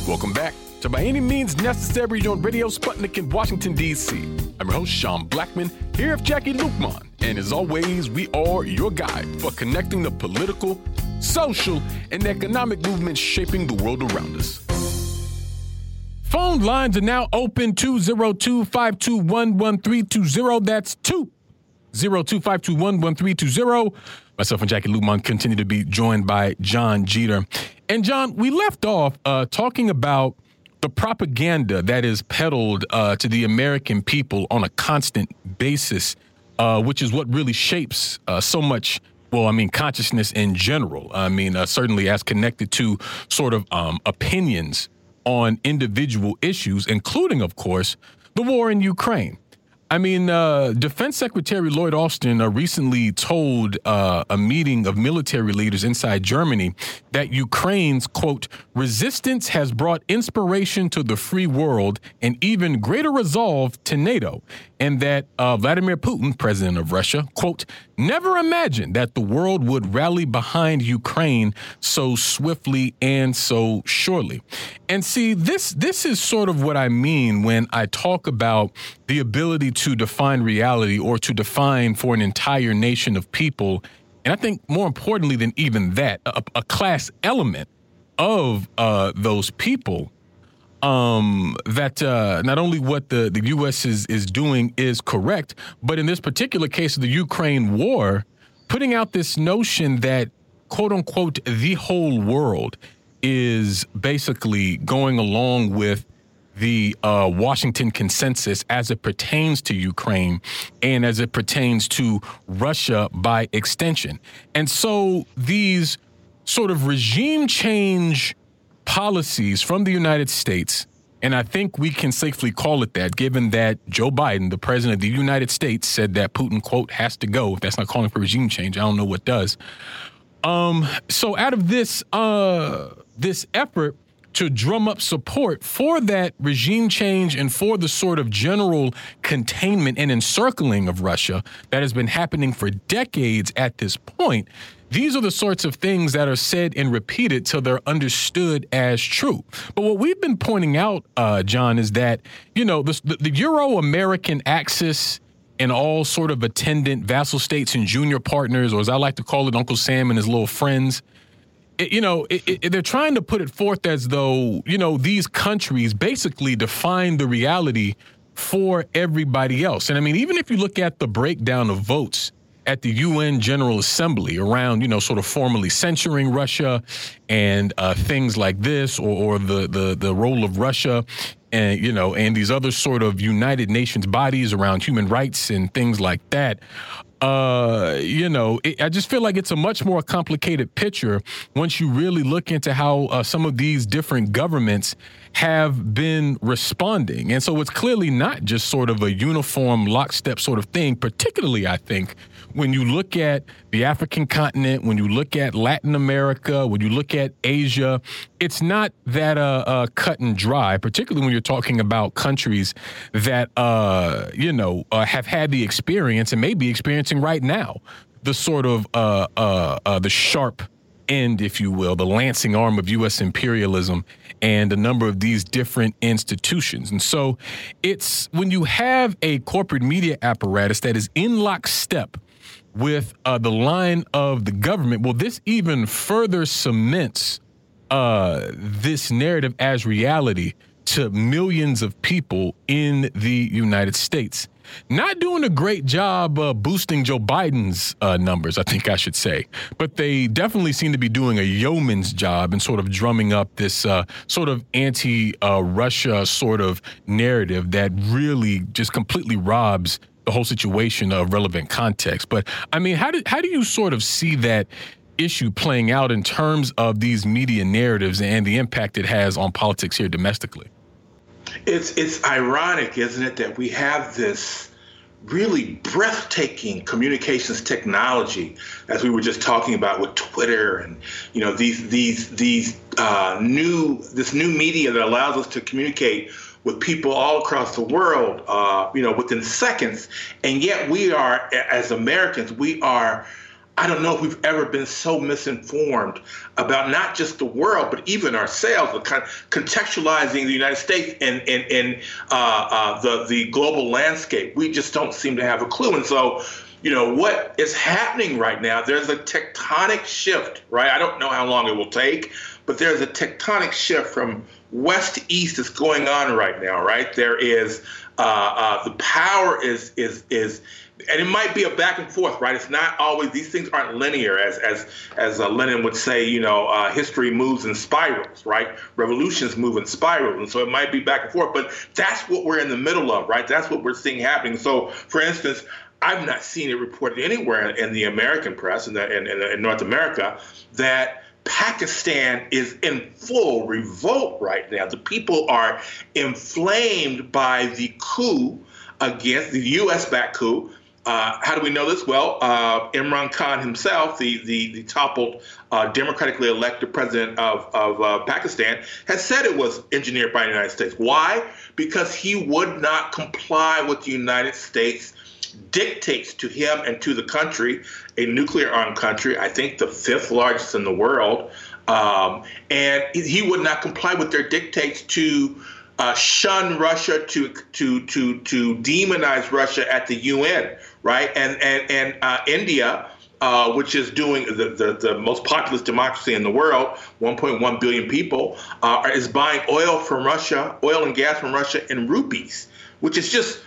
Welcome back to By Any Means Necessary on Radio Sputnik in Washington, D.C. I'm your host, Sean Blackmon, here with Jacquie Luqman. And as always, we are your guide for connecting the political, social, and economic movements shaping the world around us. Phone lines are now open 202 521 1320. That's 202 521 1320. Myself and Jacquie Luqman continue to be joined by John Jeter. And John, we left off uh, talking about the propaganda that is peddled uh, to the American people on a constant basis, uh, which is what really shapes uh, so much. Well, I mean, consciousness in general. I mean, uh, certainly as connected to sort of um, opinions on individual issues, including, of course, the war in Ukraine. I mean, uh, Defense Secretary Lloyd Austin uh, recently told uh, a meeting of military leaders inside Germany that Ukraine's, quote, resistance has brought inspiration to the free world and even greater resolve to NATO. And that uh, Vladimir Putin, president of Russia, quote, never imagined that the world would rally behind Ukraine so swiftly and so surely. And see, this this is sort of what I mean when I talk about the ability to define reality or to define for an entire nation of people. And I think more importantly than even that, a, a class element of uh, those people um, that uh, not only what the, the U.S. is, is doing is correct, but in this particular case of the Ukraine war, putting out this notion that, quote unquote, the whole world is basically going along with the uh, Washington consensus as it pertains to Ukraine and as it pertains to Russia by extension. And so these sort of regime change policies from the United States, and I think we can safely call it that, given that Joe Biden, the president of the United States, said that Putin, quote, has to go. If that's not calling for regime change, I don't know what does. Um, so out of this uh this effort to drum up support for that regime change and for the sort of general containment and encircling of Russia that has been happening for decades at this point. These are the sorts of things that are said and repeated till they're understood as true. But what we've been pointing out, uh, John, is that, you know, the, the Euro American axis and all sort of attendant vassal states and junior partners, or as I like to call it, Uncle Sam and his little friends, it, you know, it, it, they're trying to put it forth as though, you know, these countries basically define the reality for everybody else. And I mean, even if you look at the breakdown of votes at the UN General Assembly around, you know, sort of formally censuring Russia and uh, things like this, or, or the, the the role of Russia and you know and these other sort of united nations bodies around human rights and things like that uh, you know, it, I just feel like it's a much more complicated picture once you really look into how uh, some of these different governments have been responding. And so it's clearly not just sort of a uniform lockstep sort of thing, particularly, I think, when you look at the African continent, when you look at Latin America, when you look at Asia, it's not that uh, uh, cut and dry, particularly when you're talking about countries that, uh, you know, uh, have had the experience and may be experiencing right now the sort of uh, uh, the sharp end, if you will, the lancing arm of U.S. imperialism and a number of these different institutions. And so it's when you have a corporate media apparatus that is in lockstep with uh, the line of the government, well, this even further cements uh, this narrative as reality to millions of people in the United States. Not doing a great job uh, boosting Joe Biden's uh, numbers, I think I should say. But they definitely seem to be doing a yeoman's job in sort of drumming up this uh, sort of anti Russia sort of narrative that really just completely robs the whole situation of relevant context. But I mean, how do, how do you sort of see that issue playing out in terms of these media narratives and the impact it has on politics here domestically? It's it's ironic, isn't it, that we have this really breathtaking communications technology, as we were just talking about with Twitter and you know these these these uh, new this new media that allows us to communicate with people all across the world, uh, you know, within seconds, and yet we are as Americans we are I don't know if we've ever been so misinformed about not just the world, but even ourselves, kind of contextualizing the United States and, in, in uh, uh, the, the global landscape. We just don't seem to have a clue. And so, you know, what is happening right now, there's a tectonic shift, right? I don't know how long it will take, but there's a tectonic shift from west east is going on right now, right? There is uh, uh the power is is is and it might be a back and forth, right? It's not always these things aren't linear, as as as uh, Lenin would say. You know, uh, history moves in spirals, right? Revolutions move in spirals, and so it might be back and forth. But that's what we're in the middle of, right? That's what we're seeing happening. So, for instance, I've not seen it reported anywhere in the American press and in, in, in North America that. Pakistan is in full revolt right now. The people are inflamed by the coup against the U.S. backed coup uh, how do we know this? Well, uh, Imran Khan himself, the the, the toppled uh, democratically elected president of, of uh, Pakistan, has said it was engineered by the United States. Why? Because he would not comply with the United States dictates to him and to the country, a nuclear armed country, I think the fifth largest in the world, um, and he would not comply with their dictates to uh, shun Russia, to to to to demonize Russia at the UN, right? And and and uh, India, uh, which is doing the, the, the most populous democracy in the world, 1.1 billion people, uh, is buying oil from Russia, oil and gas from Russia in rupees, which is just.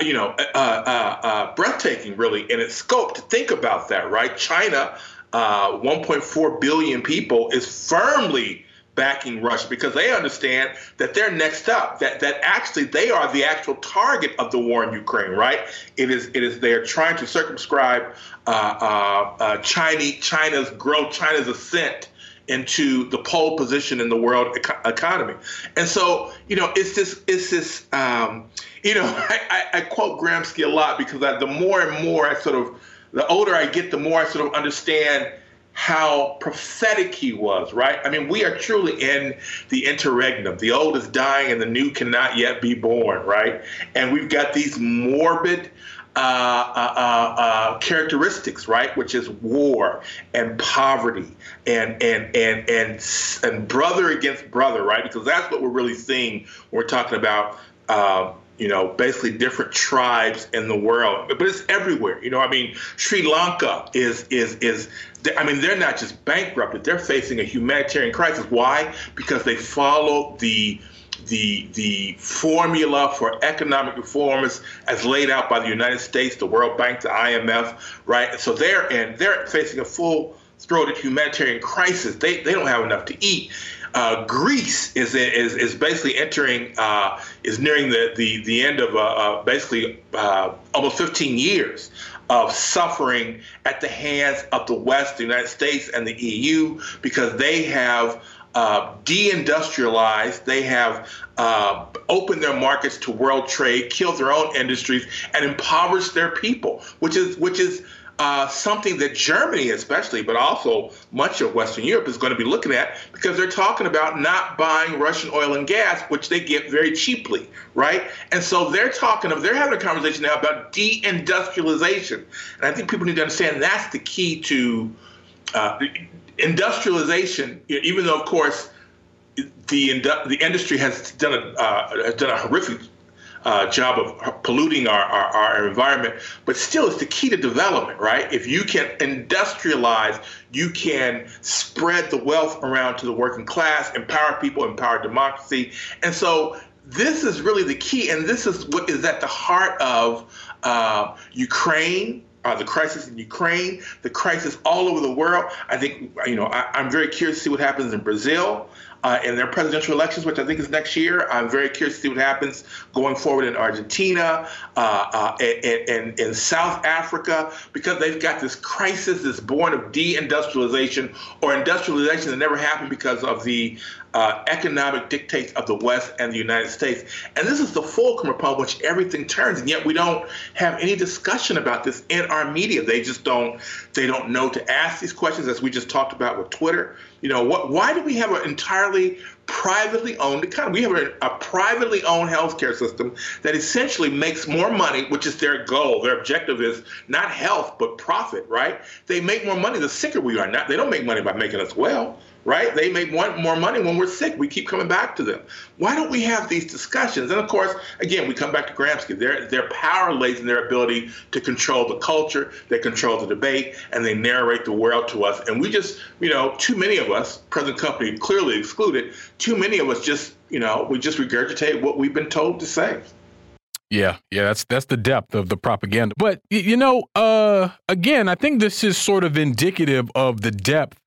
You know, uh, uh, breathtaking, really, in its scope to think about that, right? China, 1.4 billion people, is firmly backing Russia because they understand that they're next up. That that actually they are the actual target of the war in Ukraine. Right? It is it is they are trying to circumscribe uh, uh, uh, China China's growth, China's ascent into the pole position in the world economy. And so, you know, it's this, it's this, um, you know, I, I, I, quote Gramsci a lot because I, the more and more I sort of, the older I get, the more I sort of understand how prophetic he was, right? I mean, we are truly in the interregnum. The old is dying and the new cannot yet be born, right? And we've got these morbid uh, uh, uh, uh characteristics, right? Which is war and poverty and and and and and brother against brother, right? Because that's what we're really seeing when we're talking about uh, you know, basically different tribes in the world, but it's everywhere. You know, I mean, Sri Lanka is is is. I mean, they're not just bankrupted; they're facing a humanitarian crisis. Why? Because they follow the the the formula for economic reforms as laid out by the United States, the World Bank, the IMF, right? So they're in they're facing a full throated humanitarian crisis. They they don't have enough to eat. Uh, Greece is, is is basically entering uh, is nearing the the, the end of uh, uh basically uh, almost 15 years of suffering at the hands of the West, the United States, and the EU because they have. Uh, deindustrialized, they have opened their markets to world trade, killed their own industries, and impoverished their people, which is which is uh, something that Germany, especially, but also much of Western Europe, is going to be looking at because they're talking about not buying Russian oil and gas, which they get very cheaply, right? And so they're talking of they're having a conversation now about deindustrialization, and I think people need to understand that's the key to. Uh, industrialization, even though of course the the industry has done a uh, has done a horrific uh, job of polluting our, our, our, environment, but still, it's the key to development, right? If you can industrialize, you can spread the wealth around to the working class, empower people, empower democracy. And so, this is really the key, and this is what is at the heart of uh, Ukraine. Uh, the crisis in Ukraine, the crisis all over the world. I think, you know, I, I'm very curious to see what happens in Brazil uh, in their presidential elections, which I think is next year. I'm very curious to see what happens going forward in Argentina uh, uh, and, and in South Africa, because they've got this crisis that's born of deindustrialization or industrialization that never happened because of the uh, economic dictates of the West and the United States. And this is the fulcrum upon which everything turns, and yet we don't have any discussion about this in our media. They just don't. They don't know to ask these questions, as we just talked about with Twitter. You know, what? Why do we have an entirely privately owned economy? We have a, a privately owned healthcare system that essentially makes more money, which is their goal. Their objective is not health but profit. Right? They make more money the sicker we are. Not they don't make money by making us well right? They make more money when we're sick. We keep coming back to them. Why don't we have these discussions? And of course, again, we come back to Gramsci. Their their power lays in their ability to control the culture, they control the debate, and they narrate the world to us. And we just, you know, too many of us, present company clearly excluded, too many of us just, you know, we just regurgitate what we've been told to say. Yeah, yeah, that's that's the depth of the propaganda. But you know, uh again, I think this is sort of indicative of the depth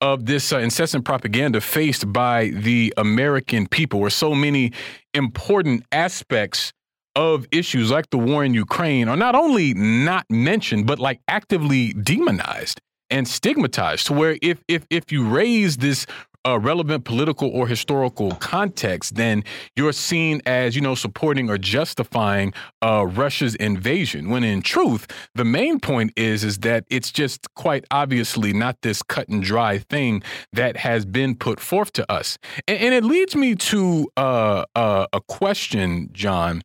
of this uh, incessant propaganda faced by the American people, where so many important aspects of issues like the war in Ukraine are not only not mentioned, but like actively demonized and stigmatized to where if if if you raise this uh, relevant political or historical context, then you're seen as, you know, supporting or justifying uh, Russia's invasion. When in truth, the main point is is that it's just quite obviously not this cut and dry thing that has been put forth to us. And, and it leads me to uh, uh a question, John,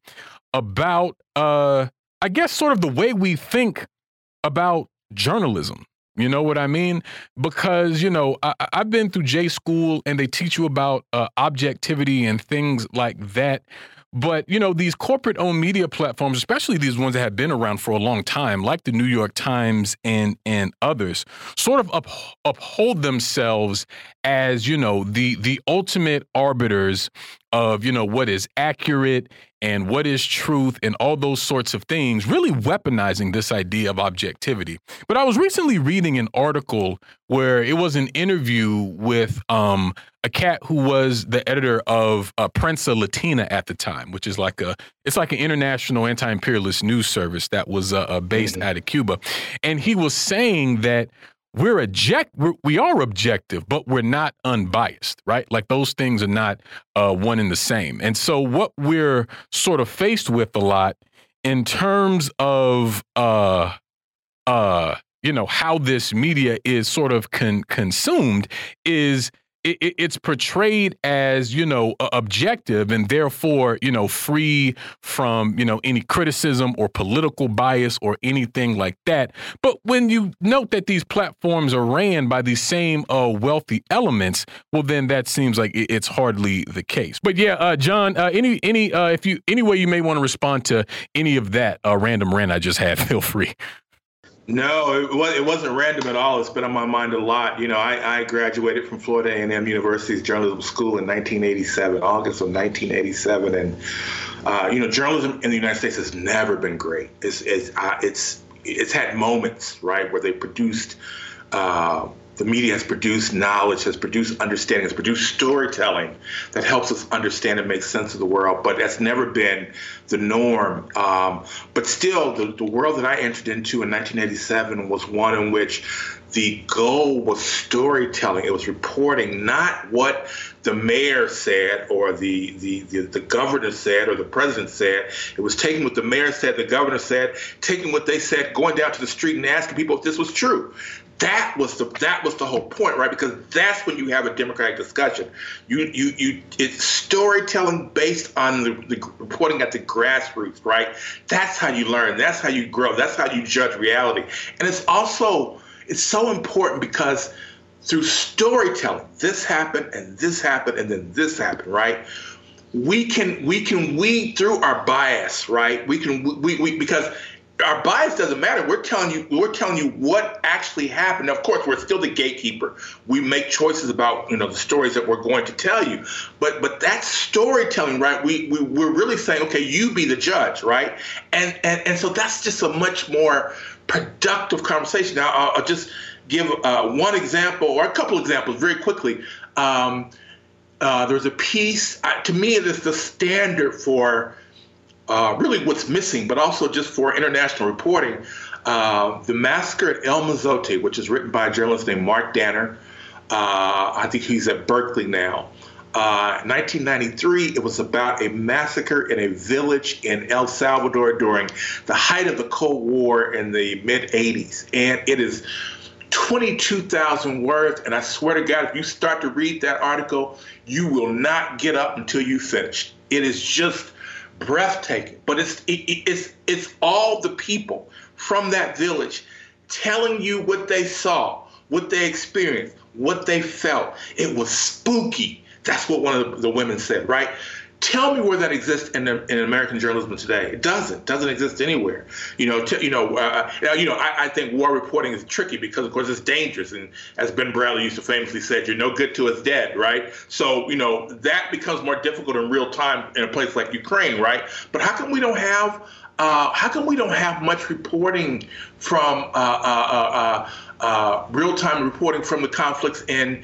about uh, I guess sort of the way we think about journalism. You know what I mean? Because, you know, I, have been through J school and they teach you about uh, objectivity and things like that. But, you know, these corporate owned media platforms, especially these ones that have been around for a long time, like the New York Times and, and others, sort of up, uphold themselves as, you know, the, the ultimate arbiters of, you know, what is accurate and what is truth and all those sorts of things, really weaponizing this idea of objectivity. But I was recently reading an article where it was an interview with um, a cat who was the editor of uh, Prensa Latina at the time, which is like a it's like an international anti-imperialist news service that was uh, uh based mm-hmm. out of Cuba, and he was saying that we're object we're, we are objective but we're not unbiased right? Like those things are not uh, one and the same. And so what we're sort of faced with a lot in terms of uh uh you know how this media is sort of con- consumed is it, it's portrayed as you know objective and therefore you know free from you know any criticism or political bias or anything like that. But when you note that these platforms are ran by these same uh, wealthy elements well then that seems like it's hardly the case. But yeah uh, john uh, any any uh, if you any way you may want to respond to any of that uh, random rant i just had feel free no, it, was, it wasn't random at all. It's been on my mind a lot. You know, I, I graduated from Florida A&M University's journalism school in 1987, August of 1987, and uh, you know, journalism in the United States has never been great. It's it's uh, it's it's had moments, right, where they produced. Uh, the media has produced knowledge, has produced understanding, has produced storytelling that helps us understand and make sense of the world. But that's never been the norm. Um, but still, the, the world that I entered into in 1987 was one in which the goal was storytelling. It was reporting not what the mayor said or the, the, the, the, governor said or the president said. It was taking what the mayor said, the governor said, taking what they said, going down to the street and asking people if this was true that was the that was the whole point, right? Because that's when you have a democratic discussion. You you you it's storytelling based on the, the reporting at the grassroots, right? That's how you learn. That's how you grow. That's how you judge reality. And it's also it's so important because through storytelling, this happened and this happened and then this happened, right? We can we can weed through our bias, right? We can we, we because our bias doesn't matter. We're telling you, we're telling you what actually happened. Of course, we're still the gatekeeper. We make choices about you know the stories that we're going to tell you. But but that storytelling, right? We, we we're really saying, okay, you be the judge, right? And and and so that's just a much more productive conversation. Now I'll, I'll just give uh, one example or a couple examples very quickly. Um, uh, there's a piece uh, to me is the standard for uh, really what's missing, but also just for international reporting. Uh, the Massacre at El Mozote, which is written by a journalist named Mark Danner. Uh, I think he's at Berkeley now. 1993, uh, it was about a massacre in a village in El Salvador during the height of the Cold War in the mid 80s. And it is 22,000 words. And I swear to God, if you start to read that article, you will not get up until you finish. It is just breathtaking. But it's it, it's it's all the people from that village telling you what they saw, what they experienced, what they felt. It was spooky. That's what one of the, the women said, right? Tell me where that exists in, in American journalism today. It doesn't. Doesn't exist anywhere. You know. T- you know. Uh, uh, you know. I, I, think war reporting is tricky because, of course, it's dangerous. And as Ben Bradlee used to famously say, "You're no good to us dead." Right. So you know that becomes more difficult in real time in a place like Ukraine. Right. But how come we don't have? Uh, how come we don't have much reporting from uh, uh, uh, uh real-time reporting from the conflicts in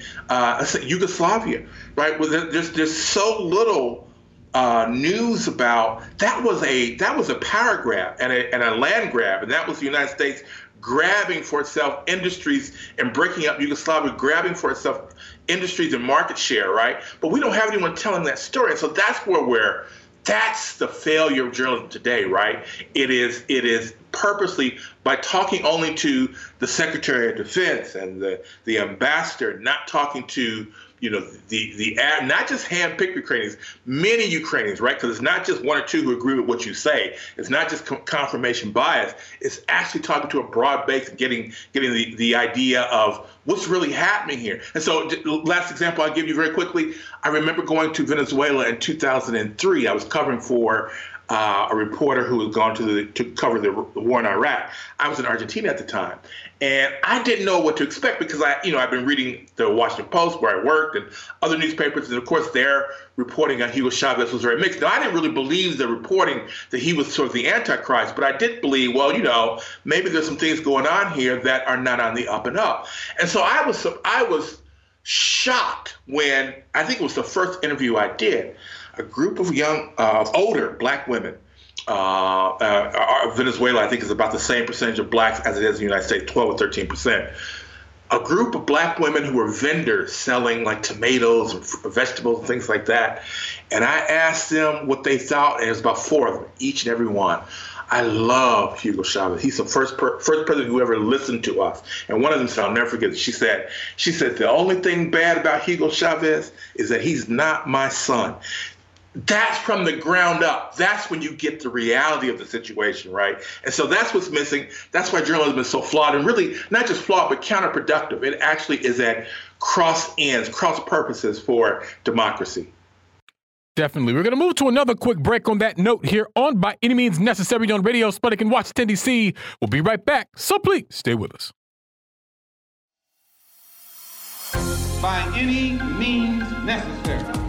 Yugoslavia, right? Well, there's there's so little uh, news about that was a that was a power grab and a, and a land grab, and that was the United States grabbing for itself industries and breaking up Yugoslavia, grabbing for itself industries and market share, right? But we don't have anyone telling that story, so that's where we're. That's the failure of journalism today, right? It is it is purposely by talking only to the Secretary of Defense and the the ambassador, not talking to you know, the the not just hand-picked Ukrainians, many Ukrainians, right? Because it's not just one or two who agree with what you say. It's not just confirmation bias. It's actually talking to a broad base and getting getting the, the idea of what's really happening here. And so, last example I'll give you very quickly. I remember going to Venezuela in 2003. I was covering for uh, a reporter who had gone to the, to cover the, the, war in Iraq. I was in Argentina at the time, and I didn't know what to expect because I, you know, I've been reading the Washington Post where I worked and other newspapers, and of course their reporting on Hugo Chavez was very mixed. Now I didn't really believe the reporting that he was sort of the Antichrist, but I did believe, well, you know, maybe there's some things going on here that are not on the up and up. And so I was, I was shocked when I think it was the first interview I did a group of young, uh, older black women. Uh, uh, Venezuela, I think, is about the same percentage of blacks as it is in the United States, 12 or 13 percent. A group of black women who were vendors selling like tomatoes and vegetables and things like that. And I asked them what they thought, and it was about four of them, each and every one. I love Hugo Chavez. He's the first per- first president who ever listened to us. And one of them said, I'll never forget it. She said, she said, the only thing bad about Hugo Chavez is that he's not my son that's from the ground up. That's when you get the reality of the situation, right? And so that's what's missing. That's why journalism is so flawed and really not just flawed, but counterproductive. It actually is at cross ends, cross purposes for democracy. Definitely. We're going to move to another quick break on that note here on By Any Means Necessary on Radio Sputnik and Washington, D.C. We'll be right back. So please stay with us. By any means necessary.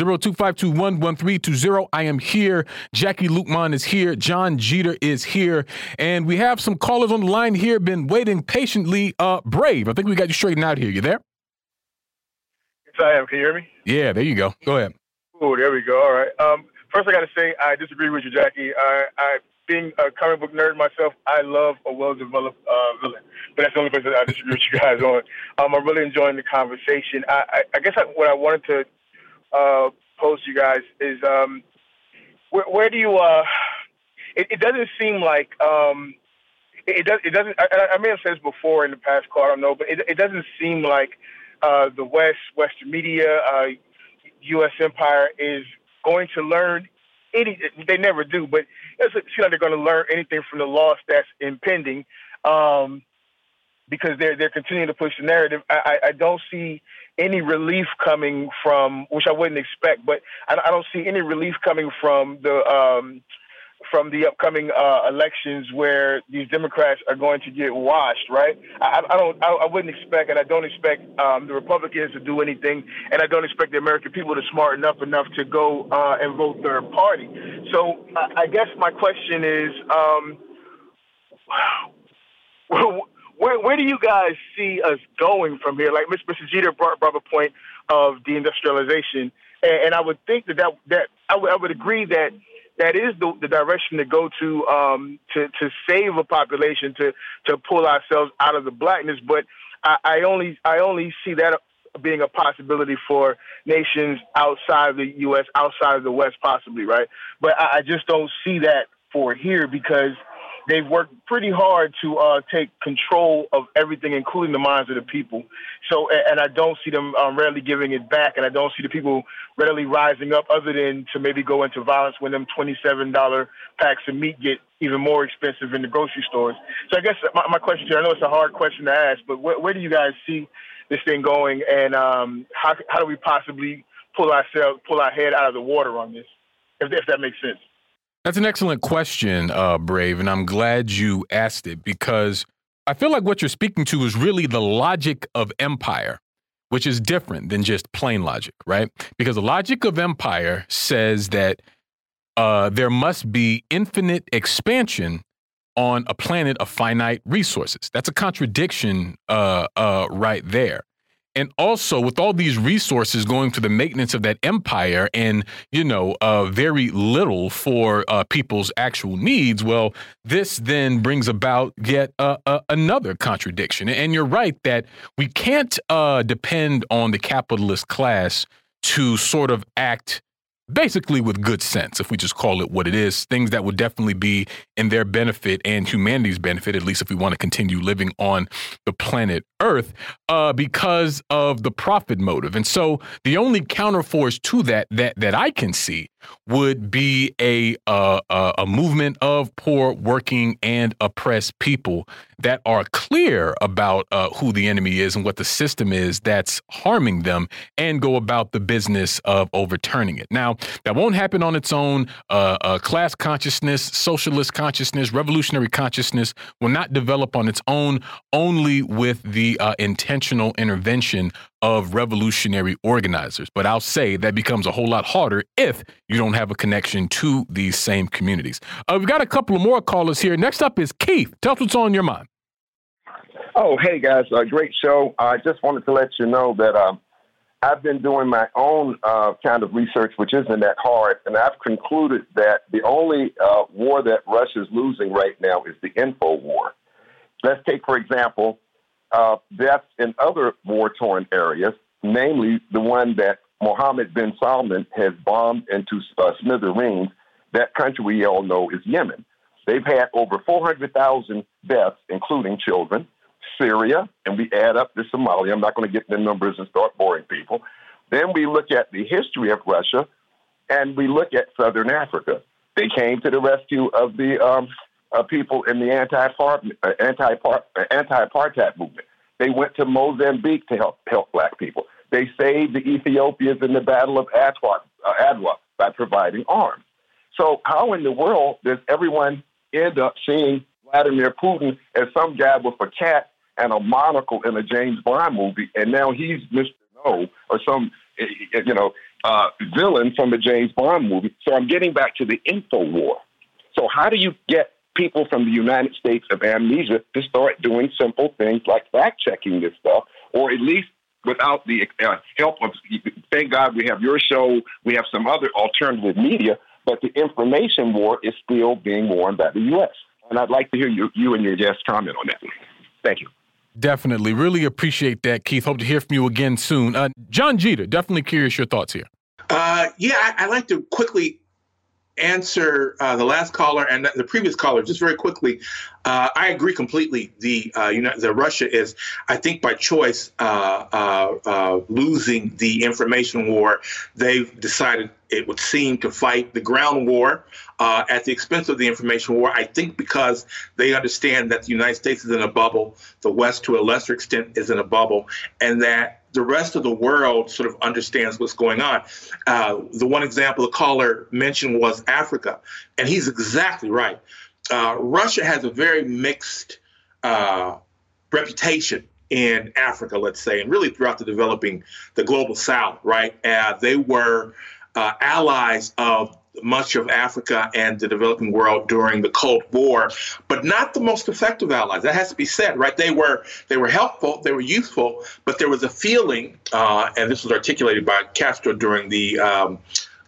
0252111320. I am here. Jacquie Luqman is here. John Jeter is here. And we have some callers on the line here, been waiting patiently. Uh, Brave, I think we got you straightened out here. You there? Yes, I am. Can you hear me? Yeah, there you go. Go ahead. Oh, there we go. All right. Um, first, I got to say I disagree with you, Jacquie. I, I being a comic book nerd myself, I love a well-developed uh, villain. But that's the only place that I disagree with you guys on. Um, I'm really enjoying the conversation. I, I, I guess I, what I wanted to uh, pose you guys is um, where, where, do you? Uh, it, it, doesn't seem like um, it, it, does. It doesn't. I, I, may have said this before in the past call. I don't know, but it, it doesn't seem like uh, the West, Western media, uh, U.S. empire is going to learn any. They never do, but it seems like they're going to learn anything from the loss that's impending, um, because they're they're continuing to push the narrative. I, I, don't see any relief coming from, which I wouldn't expect, but I, I don't see any relief coming from the um, from the upcoming uh, elections where these Democrats are going to get washed, right? I, I don't, I, I, wouldn't expect, and I don't expect um, the Republicans to do anything, and I don't expect the American people to smarten up enough to go uh, and vote third party. So I, I guess my question is, um, where, where do you guys see us going from here? Like Mr. Jeter brought, brought up a point of deindustrialization, and, and I would think that that, that I, w- I would agree that that is the, the direction to go to um, to to save a population to to pull ourselves out of the blackness. But I, I only I only see that being a possibility for nations outside of the U.S., outside of the West, possibly, right? But I, I just don't see that for here because they've worked pretty hard to uh, take control of everything, including the minds of the people. So, and I don't see them um, readily giving it back, and I don't see the people readily rising up, other than to maybe go into violence when them twenty-seven dollar packs of meat get even more expensive in the grocery stores. So, I guess my, my question I know it's a hard question to ask, but where, where do you guys see this thing going, and um, how how do we possibly pull ourselves pull our head out of the water on this, if, if that makes sense? That's an excellent question, uh, Brave, and I'm glad you asked it because I feel like what you're speaking to is really the logic of empire, which is different than just plain logic, right? Because the logic of empire says that uh, there must be infinite expansion on a planet of finite resources. That's a contradiction uh, uh right there and also with all these resources going to the maintenance of that empire and you know uh, very little for uh, people's actual needs well this then brings about yet uh, another contradiction. And you're right that we can't uh, depend on the capitalist class to sort of act basically with good sense, if we just call it what it is, things that would definitely be in their benefit and humanity's benefit, at least if we want to continue living on the planet Earth, uh, because of the profit motive. And so the only counterforce to that that that I can see would be a uh, a movement of poor, working, and oppressed people that are clear about uh, who the enemy is and what the system is that's harming them, and go about the business of overturning it. Now, that won't happen on its own. Uh, uh class consciousness, socialist consciousness, revolutionary consciousness will not develop on its own. Only with the uh, intentional intervention of revolutionary organizers. But I'll say that becomes a whole lot harder if you don't have a connection to these same communities. Uh, we've got a couple of more callers here. Next up is Keith. Tell us what's on your mind. Oh, hey guys, uh, great show. I just wanted to let you know that um, I've been doing my own uh, kind of research, which isn't that hard, and I've concluded that the only uh, war that Russia's losing right now is the info war. Let's take, for example, uh, deaths in other war torn areas, namely the one that Mohammed bin Salman has bombed into uh, smithereens. That country we all know is Yemen. They've had over 400,000 deaths, including children. Syria, and we add up to Somalia. I'm not going to get the numbers and start boring people. Then we look at the history of Russia, and we look at Southern Africa. They came to the rescue of the um, uh, people in the anti-apartheid movement. They went to Mozambique to help help black people. They saved the Ethiopians in the Battle of Adwa, uh, Adwa by providing arms. So how in the world does everyone end up seeing Vladimir Putin as some guy with a cat and a monocle in a James Bond movie, and now he's Mr. No or some eh, eh, you know uh, villain from a James Bond movie? So I'm getting back to the info war. So how do you get people from the United States of amnesia to start doing simple things like fact checking this stuff, or at least without the uh, help of, thank God we have your show, we have some other alternative media, but the information war is still being won by the U.S. And I'd like to hear you, you and your guest comment on that. Thank you. Definitely. Really appreciate that, Keith. Hope to hear from you again soon. Uh, John Jeter, definitely curious your thoughts here. Uh, yeah, I, would like to quickly answer uh, the last caller and the previous caller just very quickly. Uh, I agree completely. The uh, the Russia is, I think, by choice, uh, uh, uh, losing the information war. They've decided it would seem to fight the ground war at the expense of the information war. I think because they understand that the United States is in a bubble, the West, to a lesser extent, is in a bubble, and that the rest of the world sort of understands what's going on. Uh, the one example the caller mentioned was Africa, and he's exactly right. Uh, Russia has a very mixed uh, reputation in Africa, let's say, and really throughout the developing, the global South, right? Uh, they were uh, allies of much of Africa and the developing world during the Cold War, but not the most effective allies. That has to be said, right? They were they were helpful, they were useful, but there was a feeling, uh, and this was articulated by Castro during the um,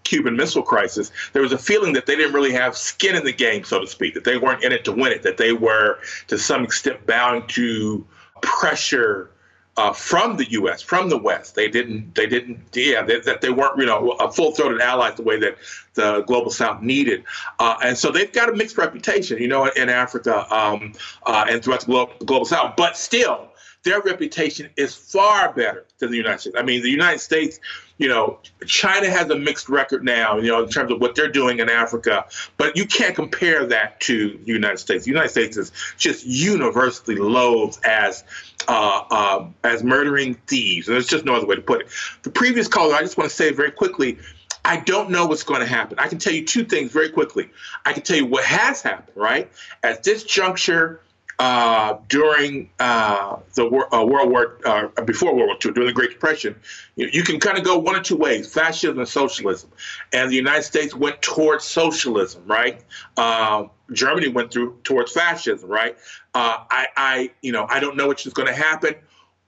Cuban Missile Crisis. There was a feeling that they didn't really have skin in the game, so to speak, that they weren't in it to win it, that they were to some extent bound to pressure uh, from the U.S., from the West. They didn't, they didn't, yeah, they, that they weren't, you know, a full-throated ally the way that the global South needed. Uh, and so they've got a mixed reputation, you know, in Africa um, uh, and throughout the global South. But still, their reputation is far better than the United States. I mean, the United States, you know, China has a mixed record now, you know, in terms of what they're doing in Africa, but you can't compare that to the United States. The United States is just universally loathed as uh, uh, as murdering thieves, and there's just no other way to put it. The previous caller, I just want to say very quickly, I don't know what's going to happen. I can tell you two things very quickly. I can tell you what has happened, right? At this juncture, uh, during uh, the uh, World War, uh, before World War II, during the Great Depression, you, you can kind of go one or two ways: fascism and socialism. And the United States went towards socialism, right? Uh, Germany went through towards fascism, right? Uh, I, I, you know, I don't know which is going to happen.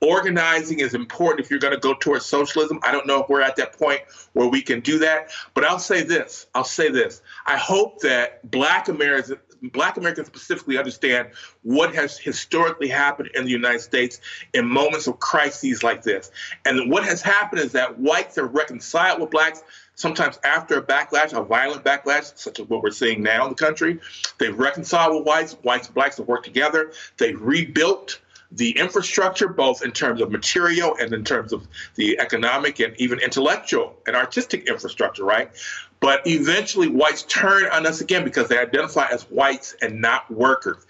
Organizing is important if you're going to go towards socialism. I don't know if we're at that point where we can do that, but I'll say this. I'll say this. I hope that Black Americans black Americans specifically understand what has historically happened in the United States in moments of crises like this. And what has happened is that whites have reconciled with blacks sometimes after a backlash, a violent backlash, such as what we're seeing now in the country. They've reconciled with whites. Whites and blacks have worked together. They've rebuilt the infrastructure, both in terms of material and in terms of the economic and even intellectual and artistic infrastructure, right? But eventually, whites turn on us again because they identify as whites and not workers.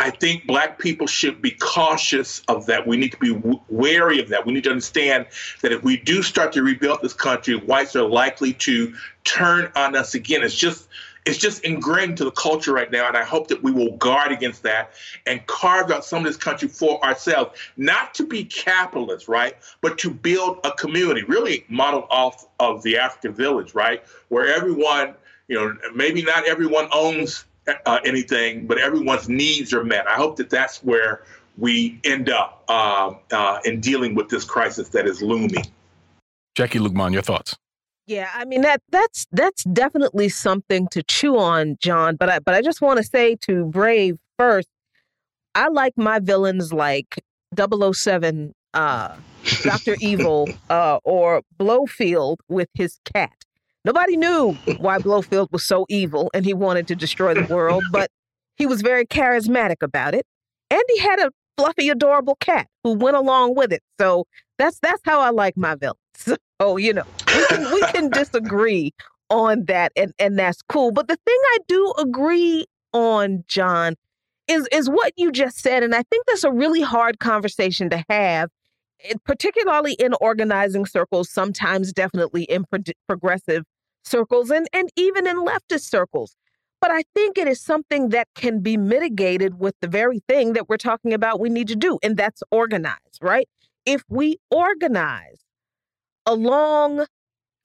I think black people should be cautious of that. We need to be w- wary of that. We need to understand that if we do start to rebuild this country, whites are likely to turn on us again. It's just it's just ingrained to the culture right now, and I hope that we will guard against that and carve out some of this country for ourselves, not to be capitalists, right, but to build a community, really modeled off of the African village, right, where everyone, you know, maybe not everyone owns uh, anything, but everyone's needs are met. I hope that that's where we end up uh, uh, in dealing with this crisis that is looming. Jacquie Luqman, your thoughts? Yeah, I mean that that's that's definitely something to chew on, John. But I but I just want to say to Brave first, I like my villains like 007, uh, Doctor Evil, uh, or Blofeld with his cat. Nobody knew why Blofeld was so evil and he wanted to destroy the world, but he was very charismatic about it, and he had a fluffy, adorable cat who went along with it. So that's that's how I like my villains. So you know, we can we can disagree on that, and and that's cool. But the thing I do agree on, John, is is what you just said, and I think that's a really hard conversation to have, eh, particularly in organizing circles. Sometimes, definitely in pro- progressive circles, and and even in leftist circles. But I think it is something that can be mitigated with the very thing that we're talking about we need to do, and that's organize, right? If we organize along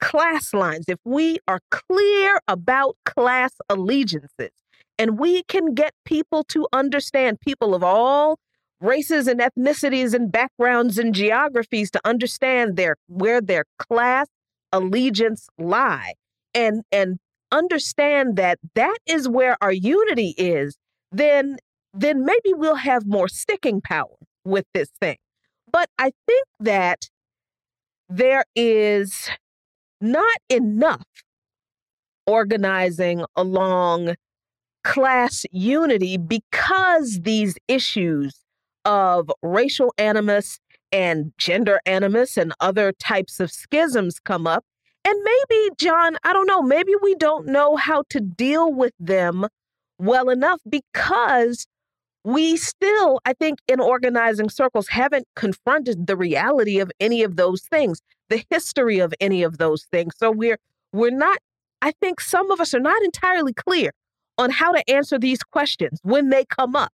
class lines, if we are clear about class allegiances, and we can get people to understand, people of all races and ethnicities and backgrounds and geographies to understand their where their class allegiance lie and and understand that that is where our unity is, then then maybe we'll have more sticking power with this thing. But I think that there is not enough organizing along class unity because these issues of racial animus and gender animus and other types of schisms come up. And maybe, John, I don't know, maybe we don't know how to deal with them well enough because we still, I think, in organizing circles, haven't confronted the reality of any of those things, the history of any of those things. So we're we're not, I think some of us are not entirely clear on how to answer these questions when they come up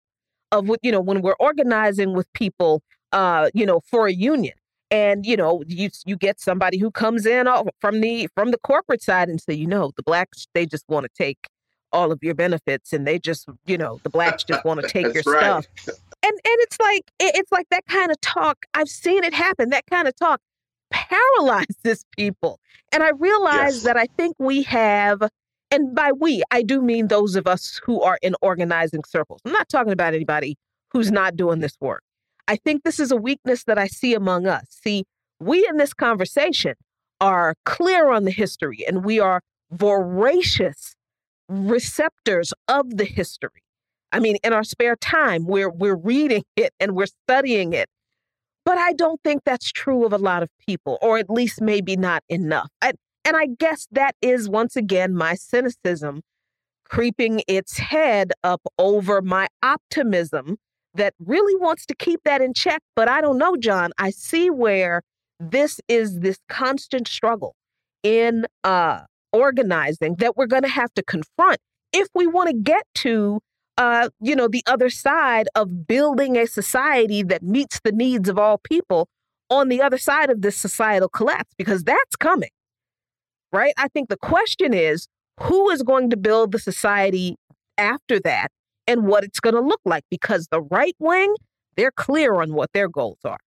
of what, you know, when we're organizing with people, uh, you know, for a union. And you know, you you get somebody who comes in from the from the corporate side and say, you know, the blacks they just want to take all of your benefits and they just you know the blacks just want to take your right. stuff. And and it's like it's like that kind of talk i've seen it happen that kind of talk paralyzes people. And i realize yes. that i think we have and by we i do mean those of us who are in organizing circles. I'm not talking about anybody who's not doing this work. I think this is a weakness that i see among us. See we in this conversation are clear on the history and we are voracious receptors of the history. I mean, in our spare time, we're we're reading it and we're studying it. But I don't think that's true of a lot of people, or at least maybe not enough. I, and I guess that is once again my cynicism creeping its head up over my optimism that really wants to keep that in check. But I don't know, John. I see where this is this constant struggle in uh, organizing that we're going to have to confront if we want to get to uh, you know the other side of building a society that meets the needs of all people on the other side of this societal collapse because that's coming right? I think the question is who is going to build the society after that and what it's going to look like? Because the right wing they're clear on what their goals are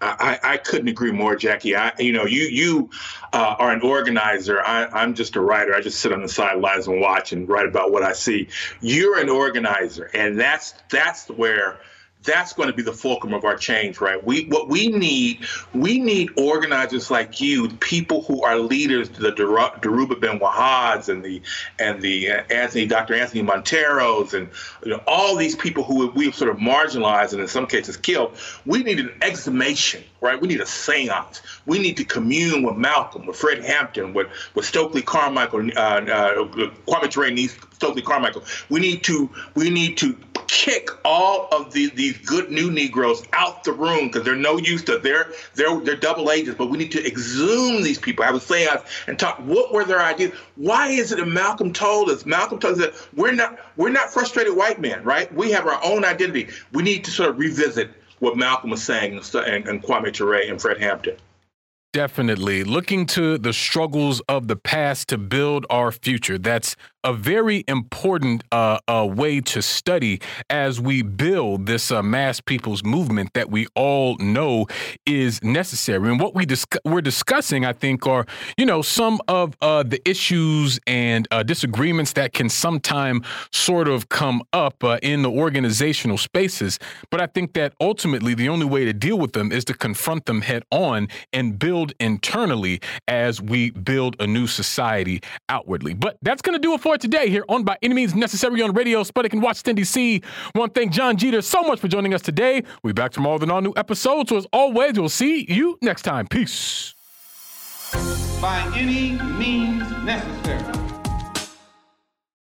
I, I, couldn't agree more, Jacquie. I, you know, you you uh, are an organizer. I, am just a writer. I just sit on the sidelines and watch and write about what I see. You're an organizer, and that's that's where that's going to be the fulcrum of our change, right? We what we need, we need organizers like you, people who are leaders, the Dhoruba bin Wahads and the and the uh, Anthony, Dr. Anthony Monteiros, and you know, all these people who we've sort of marginalized and in some cases killed. We need an exhumation, right? We need a seance. We need to commune with Malcolm, with Fred Hampton, with with Stokely Carmichael, uh, uh, Kwame Ture, Stokely Carmichael. We need to we need to kick all of these these good new Negroes out the room because they're no use to they're they're they're double agents. But we need to exhume these people. I would say and talk. What were their ideas? Why is it that Malcolm told us? Malcolm told us that we're not we're not frustrated white men, right? We have our own identity. We need to sort of revisit what Malcolm was saying and, and Kwame Ture and Fred Hampton. Definitely. Looking to the struggles of the past to build our future. That's a very important uh, uh, way to study as we build this uh, mass people's movement that we all know is necessary. And what we dis- we're discussing, I think, are you know some of uh, the issues and uh, disagreements that can sometime sort of come up uh, in the organizational spaces. But I think that ultimately the only way to deal with them is to confront them head on and build internally as we build a new society outwardly. But that's going to do it for today here on By Any Means Necessary on Radio Sputnik in Washington, D.C. to thank John Jeter so much for joining us today. We'll be back tomorrow with an all new episode. So as always, we'll see you next time. Peace. By any means necessary.